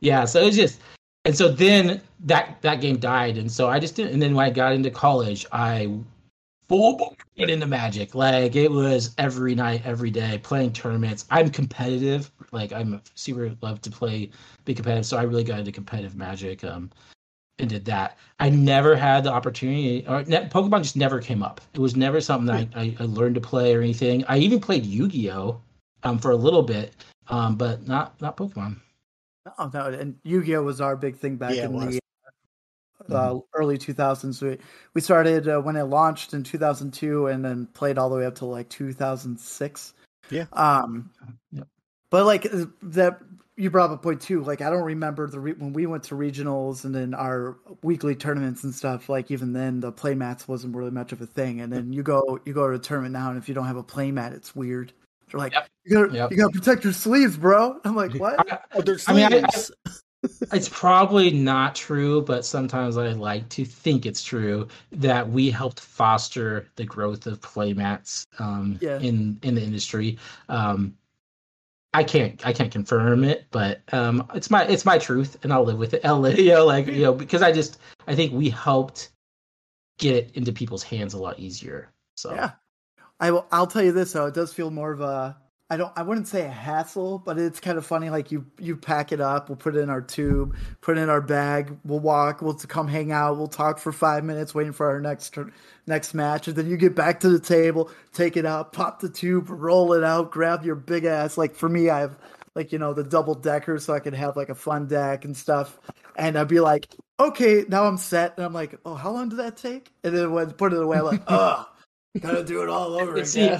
yeah. So it was just. And so then that that game died, and so I just didn't. And then when I got into college, I full get into magic. Like it was every night every day playing tournaments. I'm competitive. Like i'm super love to play be competitive. So i really got into competitive magic um and did that. I never had the opportunity or ne- pokemon just never came up. It was never something that I, I, I learned to play or anything. I even played yu-gi-oh um for a little bit um but not not pokemon Oh no, and Yu-Gi-Oh was our big thing back Yeah, in the uh, early 2000s. We we started uh, when it launched in 2002, and then played all the way up to like 2006. Yeah. Um, Yep. but like uh, that, you brought up a point too. Like I don't remember the re- when we went to regionals and then our weekly tournaments and stuff. Like even then, the play mats wasn't really much of a thing. And then you go you go to a tournament now, and if you don't have a play mat, it's weird. They're like, Yep. you gotta Yep. you gotta protect your sleeves, bro. I'm like, what? I- Oh, there's I mean, I- sleeves. it's probably not true, but sometimes I like to think it's true that we helped foster the growth of playmats um, Yeah. in in the industry. Um, I can't I can't confirm it, but um, it's my it's my truth, and I'll live with it. I'll you know, like you know, because I just I think we helped get it into people's hands a lot easier. So Yeah. I will I'll tell you this though, it does feel more of a I don't I wouldn't say a hassle, but it's kind of funny like you you pack it up, we'll put it in our tube, put it in our bag, we'll walk, we'll come hang out, we'll talk for 5 minutes waiting for our next next match and then you get back to the table, take it out, pop the tube, roll it out, grab your big ass like for me I have like you know the double decker so I could have like a fun deck and stuff. And I'd be like, "Okay, now I'm set." And I'm like, "Oh, how long did that take?" And then when I put it away, I'm like, "Oh, Gotta do it all over again. See,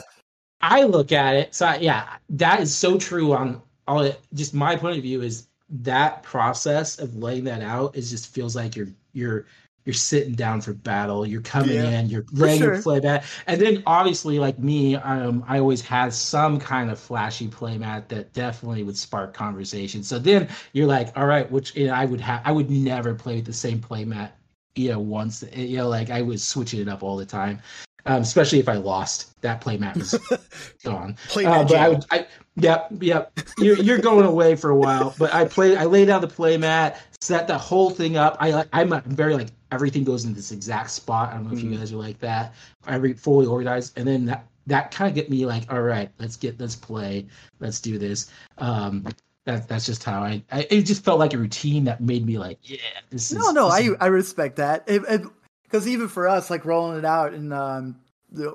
I look at it. So I- yeah, that is so true. On all it, just my point of view is that process of laying that out is just feels like you're you're you're sitting down for battle. You're coming Yeah. in. You're laying your sure. play mat, and then obviously, like me, um, I always had some kind of flashy play mat that definitely would spark conversation. So then you're like, all right, which and I would have, I would never play with the same play mat, you know, once, you know, like I was switching it up all the time. Um, especially if I lost, that play mat was gone. Play Uh, but I, would- I, yep, yep. You're, you're going away for a while, but I played. I laid out the play mat, set the whole thing up. I, like- I'm very like everything goes in this exact spot. I don't know if Mhm. you guys are like that. Every fully organized, and then that that kind of get me like, all right, let's get let's play, let's do this. Um, that that's just how I, I. It just felt like a routine that made me like, yeah, this is. No, no, this I is- I respect that. Because even for us, like rolling it out, and um,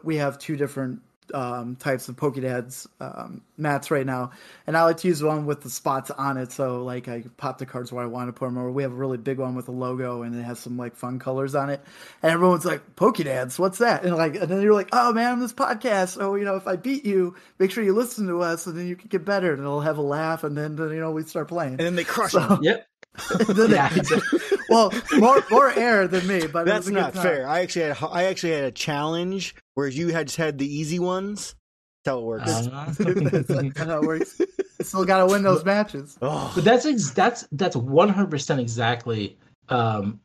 we have two different um, types of Pokédads um, mats right now, and I like to use one with the spots on it. So like I pop the cards where I want to put them, or we have a really big one with a logo and it has some like fun colors on it. And everyone's like, "Pokédads, what's that?" And like, and then you're like, "Oh man, I'm this podcast. So you know, if I beat you, make sure you listen to us, and then you can get better." And it'll have a laugh, and then you know we start playing. And then they crush So- them. Yep. Then they- Yeah, exactly. well, more more air than me, but it That's was a not time. fair. I actually had I actually had a challenge, whereas you had just had the easy ones. That's how it works. Uh, That's like how it works. Still got to win those matches. oh, But that's ex- that's that's one hundred percent exactly um,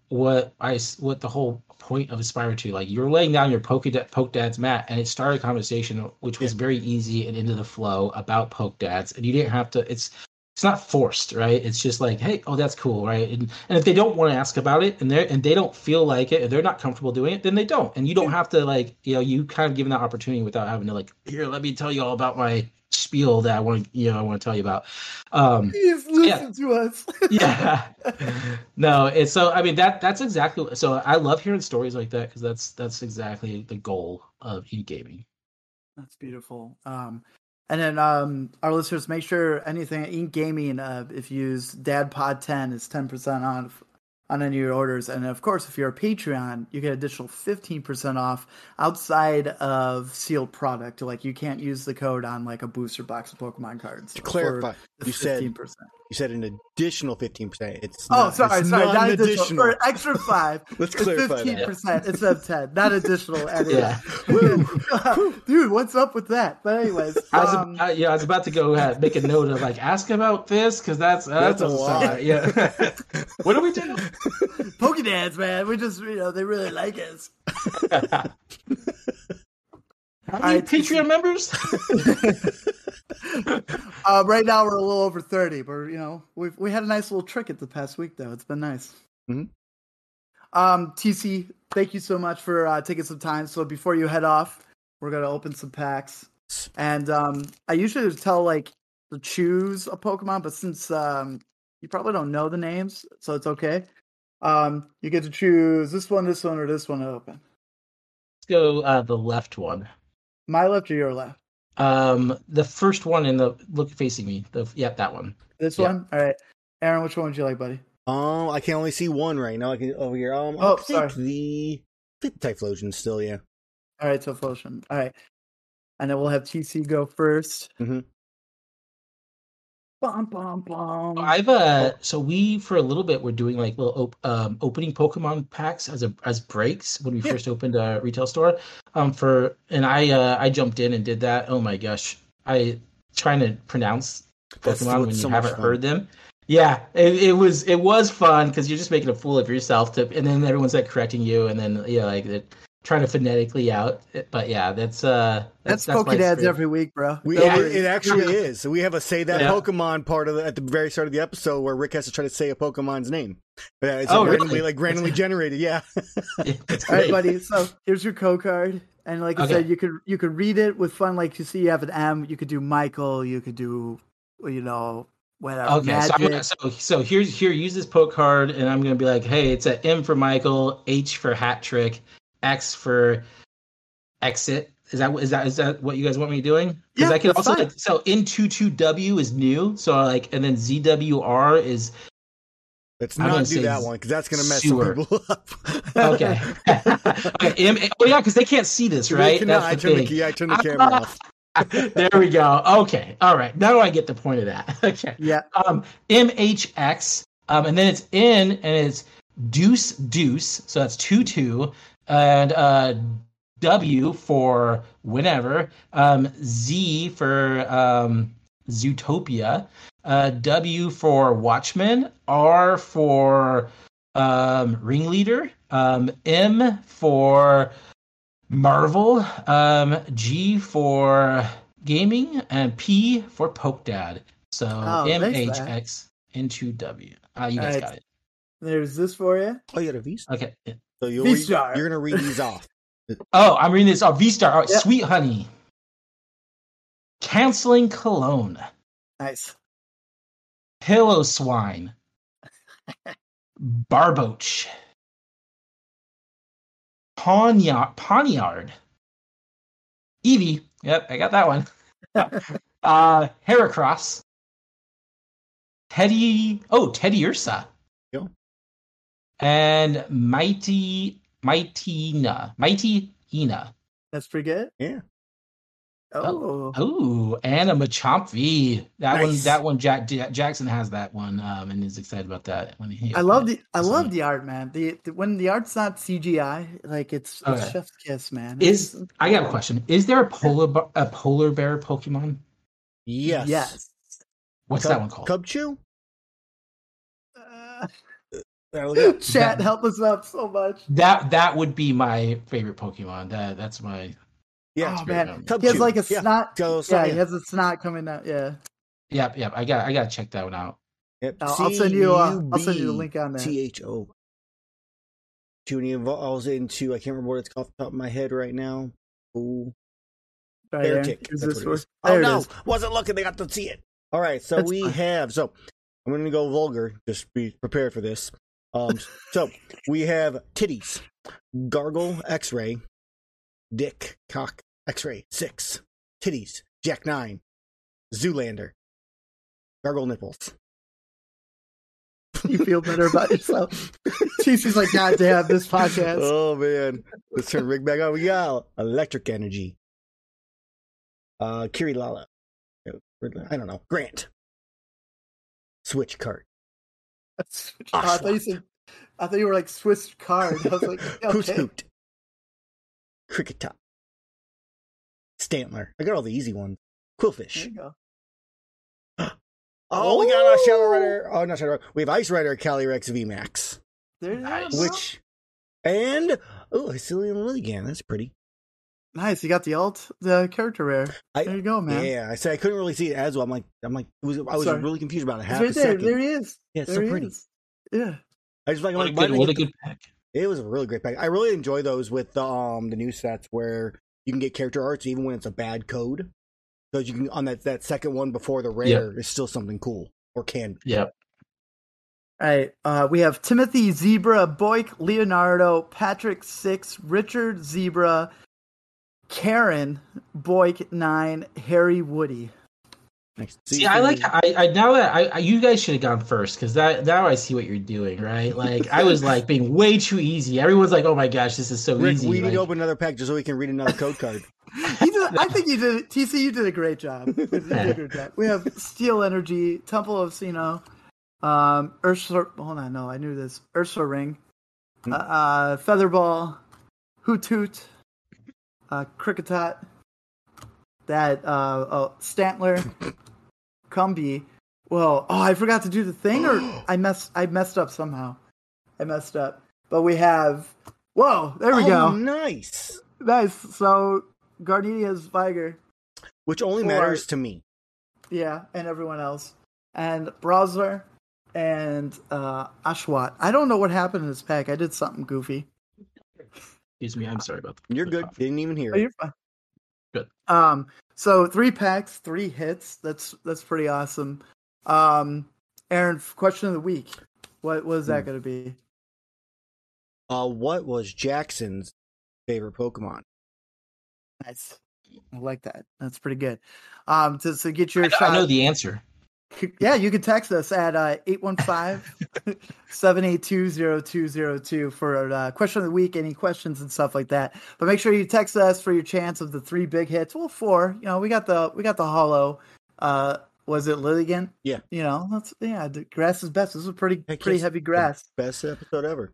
I what the whole point of Aspire to. Like you're laying down your Poke Poke Dads mat, and it started a conversation which was very easy and into the flow about Poke Dads, and you didn't have to. It's it's not forced, right? It's just like, hey, oh, that's cool, right? And and if they don't want to ask about it, and they and they don't feel like it, and they're not comfortable doing it, then they don't, and you don't have to like, you know, you kind of give them that opportunity without having to like, here, let me tell you all about my spiel that I want to, you know, I want to tell you about. Um, Please listen to us. yeah no it's so i mean that that's exactly so i love hearing stories like that because that's that's exactly the goal of e-gaming That's beautiful. Um, and then um, our listeners, make sure anything in gaming, uh, if you use DadPod10, is 10% off on any of your orders. And of course, if you're a Patreon, you get additional 15% off outside of sealed product. Like you can't use the code on like a booster box of Pokemon cards. to clarify, you said 15%. you said an additional fifteen percent. It's Oh, not, sorry, it's sorry, not not additional. additional. For extra five, Let's it's clarify that. fifteen percent instead of ten, not additional. added. Yeah. dude, what's up with that? But anyways, I was, um, I, yeah, I was about to go uh, make a note of like ask about this because that's that's, That's a a lot. lot. Yeah. what are we doing? Pokedads, man, we just you know they really like us. How many right, Patreon members? Uh, right now we're a little over thirty, but you know we we had a nice little trick at the past week though. It's been nice. Mhm. Um, TC, thank you so much for uh, taking some time. So before you head off, we're gonna open some packs, and um, I usually just tell like to choose a Pokemon, but since um, you probably don't know the names, so it's okay. Um, you get to choose this one, this one, or this one to open. Let's go uh, the left one. My left or your left? Um, the first one in the look facing me. The yeah, that one. This Yeah. one. All right, Aaron, which one would you like, buddy? Um, I can only see one right now. I can over here. Um, Oh, I'll pick sorry. the pick the Typhlosion still. Yeah. All right, Typhlosion. All right. And then we'll have TC go 1st Mhm. Bum, bum, bum. I've uh so we for a little bit were doing like little op- um opening Pokemon packs as a as breaks when we Yeah. first opened a retail store. Um for and I uh I jumped in and did that. Oh my gosh. I trying to pronounce That's Pokemon when what's you so haven't fun. heard them. Yeah, it, it was it was fun because you're just making a fool of yourself to and then everyone's like correcting you and then yeah like they're trying to phonetically out. But yeah, that's uh That's, my Pokedads experience. every week, bro. We, Yeah. it, it actually is. So we have a say that Yeah. Pokemon part of the, at the very start of the episode where Rick has to try to say a Pokemon's name. Yeah, it's Oh, like randomly, really? like randomly generated. Yeah. It's All right, buddy. So here's your co card, and like I Okay. said, you could you could read it with fun. Like you see, you have an M. You could do Michael. You could do, you know, whatever. Okay, so, I'm gonna, so so here's here use this poke card, and I'm gonna be like, hey, it's an M for Michael, H for hat trick, X for exit. Is that is that is that what you guys want me doing? Because Yeah, I can also fine. like so in two two W is new, so like and then ZWR is Let's not do that one because that's going to mess sewer. some people up. okay. okay oh yeah, because they can't see this, right? cannot. I turned the, key, I turn the camera off. there we go. Okay. All right. Now I get the point of that. Okay. yeah. um, MHX, um, and then it's in and it's deuce deuce, so that's two two, and uh, W for whenever, um, Z for um, Zootopia, uh, W for Watchmen, R for um, Ringleader, um, M for Marvel, um, G for Gaming, and P for Poke Dad. So Oh, M thanks, H man. X into W. Ah, you guys Alright. got it. There's this for you. Oh, you got a V star. Okay. So you'll read, V-star. you're going to read these off. Oh, I'm reading this. Oh, V Star. Oh, Yep. Sweet Honey. Canceling Cologne. Nice. Piloswine. Barboach. Poniard. Poniard. Eevee. Yep, I got that one. uh, Heracross. Teddy. Oh, Teddiursa. Yeah. And Mighty Mightyena. Mighty Ina. That's pretty good. Yeah. Oh, Oh, and a Machamp V. That one. That one. Jack Jackson has that one, um, and is excited about that. When he, I love the I love the art, man. The, the when the art's not CGI, like it's it's Okay. chef's kiss, man. Is It's- I got a question? Is there a polar a polar bear Pokemon? Yes. yes. What's Cub- that one called? Cubchoo? Uh, There we go. chat That- help us out so much. That that would be my favorite Pokemon. That that's my Yeah. oh great. man, Cubchoo. he has like a Yeah. snot. Go, yeah, so, he has a snot coming out. Yeah, yep yep. I got I got to check that one out. Yep. I'll, I'll send you. Uh, I'll send you the link on that. T H O. Tuning involves into I can't remember what it's off the top of my head right now. Ooh, Right air there. kick. Is this it is. Oh there it no, is. wasn't looking. They got to see it. All right, so That's we fine. have. So I'm going to go vulgar. Just be prepared for this. Um, so we have titties, gargle, X-ray, dick, cock, X-ray, six, titties, Jack nine, Zoolander, gargle nipples. You feel better about yourself. TC's like, God damn, this podcast. Oh man, let's turn Rick back on. We got electric energy. Uh, Kiri Lala. I don't know. Grant. Switch card. Oh, I thought you said. I thought you were like Swiss card. I was like, okay. Hoot. Kricketot. Stantler. I got all the easy ones. There Qwilfish. go. Oh, we got a Shadow Rider. Oh! oh, not Shadow Rider. We have Ice Rider Calyrex VMAX. There Nice. Which, and, oh, Hisuian Lilligant. That's pretty. Nice. You got the alt, the character rare. I- there you go, man. Yeah, I said I couldn't really see it as well. I'm like, I'm like, it was, I was Sorry. really confused about it. It's Half right a there. second. There he is. Yeah, it's there so he pretty. is. Yeah. I just like, I'm What a like, why good what I a get good pack. it was a really great pack. I really enjoy those with the um the new sets where you can get character arts even when it's a bad code. Because you can on that that second one before the rare is still something cool or can be. Yep. All right. Uh, we have Timothy Zebra, Boyk, Leonardo, Patrick Six, Richard Zebra, Karen, Boyk Nine, Harry Woody. Nice. See, I like I, I now that I, I you guys should have gone first because that now I see what you're doing, right? Like I was like being way too easy. Everyone's like, "Oh my gosh, this is so Rick, easy." we need to open another pack just so we can read another code card. You did, I think you did. TC, you did a great job. You did a great job. We have Steel Energy, Temple of Sinnoh, um, Ursula. Hold on, no, I knew this. Ursaring, uh, uh, Featherball, Hoot Hoot, uh, Kricketot, that uh, oh, Stantler, Combee. Well, oh, I forgot to do the thing, or I messed. I messed up somehow. I messed up. But we have. Whoa! There we oh, go. Nice. Nice. So Gardenia's Vigor. Which only Or- matters to me. Yeah, and everyone else. And Browser and uh Ashwat. I don't know what happened in this pack. I did something goofy. Excuse me, I'm sorry about that. You're good. Didn't even hear Oh, you're fine. Good. Um so three packs, three hits. That's that's pretty awesome. Um Aaron, question of the week. What was that Hmm. gonna be? Uh, what was Jackson's favorite Pokemon? Nice. I like that. That's pretty good. Um to, to get your I, shot. I know the answer. Yeah, you can text us at uh, 815-782-0202 for a uh, question of the week, any questions and stuff like that. But make sure you text us for your chance of the three big hits. Well, four. You know, we got the we got the hollow. Uh, was it Lilligant? Yeah. You know, that's yeah. Grass is best. This is pretty Heck pretty yes. heavy grass. Best episode ever.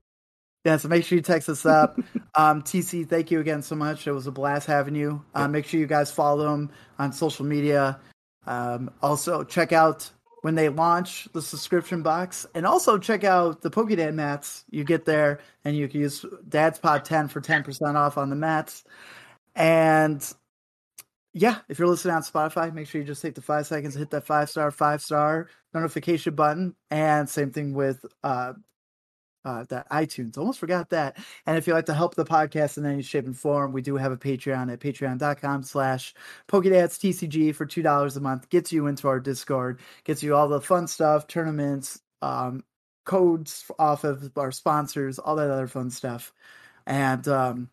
Yeah, so make sure you text us up. um, TC, thank you again so much. It was a blast having you. Uh, make sure you guys follow them on social media. Um, also, check out when they launch the subscription box, and also check out the Pokédad mats you get there, and you can use Dad's Pod 10 for 10% off on the mats. And yeah, if you're listening on Spotify, make sure you just take the five seconds, hit that five star, five star notification button, and same thing with uh, uh, that iTunes. Almost forgot that. And if you'd like to help the podcast in any shape and form, we do have a Patreon at patreon.com slash PokeDadsTCG for $2 a month. Gets you into our Discord, gets you all the fun stuff, tournaments, um, codes off of our sponsors, all that other fun stuff. And um,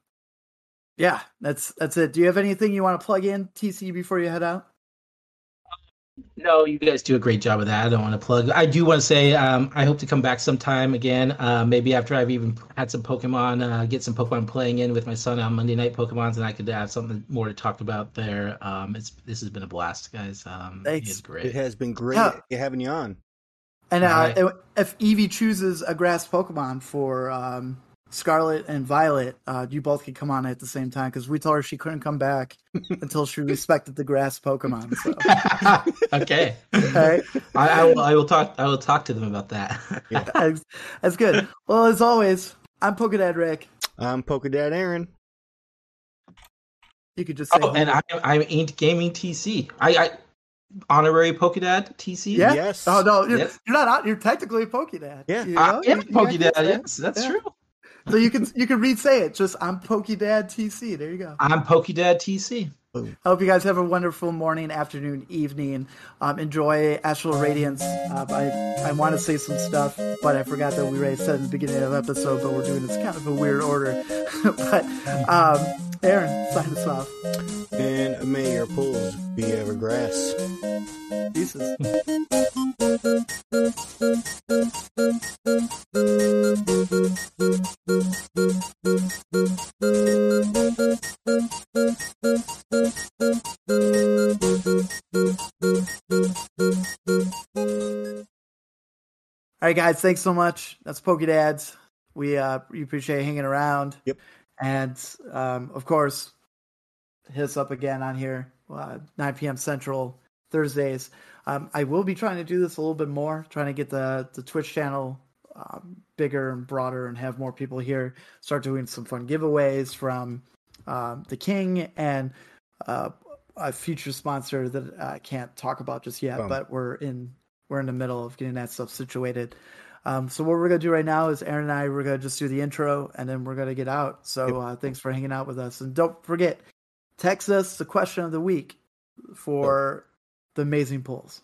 yeah, that's that's it. Do you have anything you want to plug in, TC, before you head out? No, you guys do a great job of that. I don't want to plug. I do want to say um, I hope to come back sometime again. Uh, maybe after I've even had some Pokemon, uh, get some Pokemon playing in with my son on Monday night Pokemons, and I could have something more to talk about there. Um, it's this has been a blast, guys. Um, Thanks. It's great. It has been great Yeah. having you on. And uh, Right. if Eevee chooses a grass Pokemon for um, Scarlet and Violet, uh, you both could come on at the same time because we told her she couldn't come back until she respected the grass Pokemon. So, okay, all right, I, I will. I will talk. I will talk to them about that. that's, that's good. Well, as always, I'm Pokedad Rick. I'm Pokedad Aaron. You could just say, oh, and I, I'm Inked Gaming TC. I, I honorary Pokedad TC. yeah. Yes. Oh no, you're, Yes. you're not. You're technically a Pokedad. Yeah. You I am You- you Pokedad. Yes, that's Yeah. true. So you can you can re say it. Just I'm Pokedad TC. There you go. I'm Pokedad TC. I hope you guys have a wonderful morning, afternoon, evening. Um, enjoy Astral Radiance. Uh, I I want to say some stuff, but I forgot that we already said in the beginning of the episode, but we're doing this kind of a weird order. but um, Aaron, sign us off. And may your pools be ever grass. Pieces. All right, guys, thanks so much. That's Pokedads. We uh, we appreciate hanging around. Yep. And um, of course, hit us up again on here, uh, 9 p.m. Central Thursdays. Um, I will be trying to do this a little bit more, trying to get the the Twitch channel um, bigger and broader, and have more people here. Start doing some fun giveaways from um, the King and uh, a future sponsor that I can't talk about just yet, but we're in we're in the middle of getting that stuff situated. Um, so what we're gonna do right now is Aaron and I we're gonna just do the intro and then we're gonna get out. So uh, thanks for hanging out with us, and don't forget text us the question of the week for the amazing polls.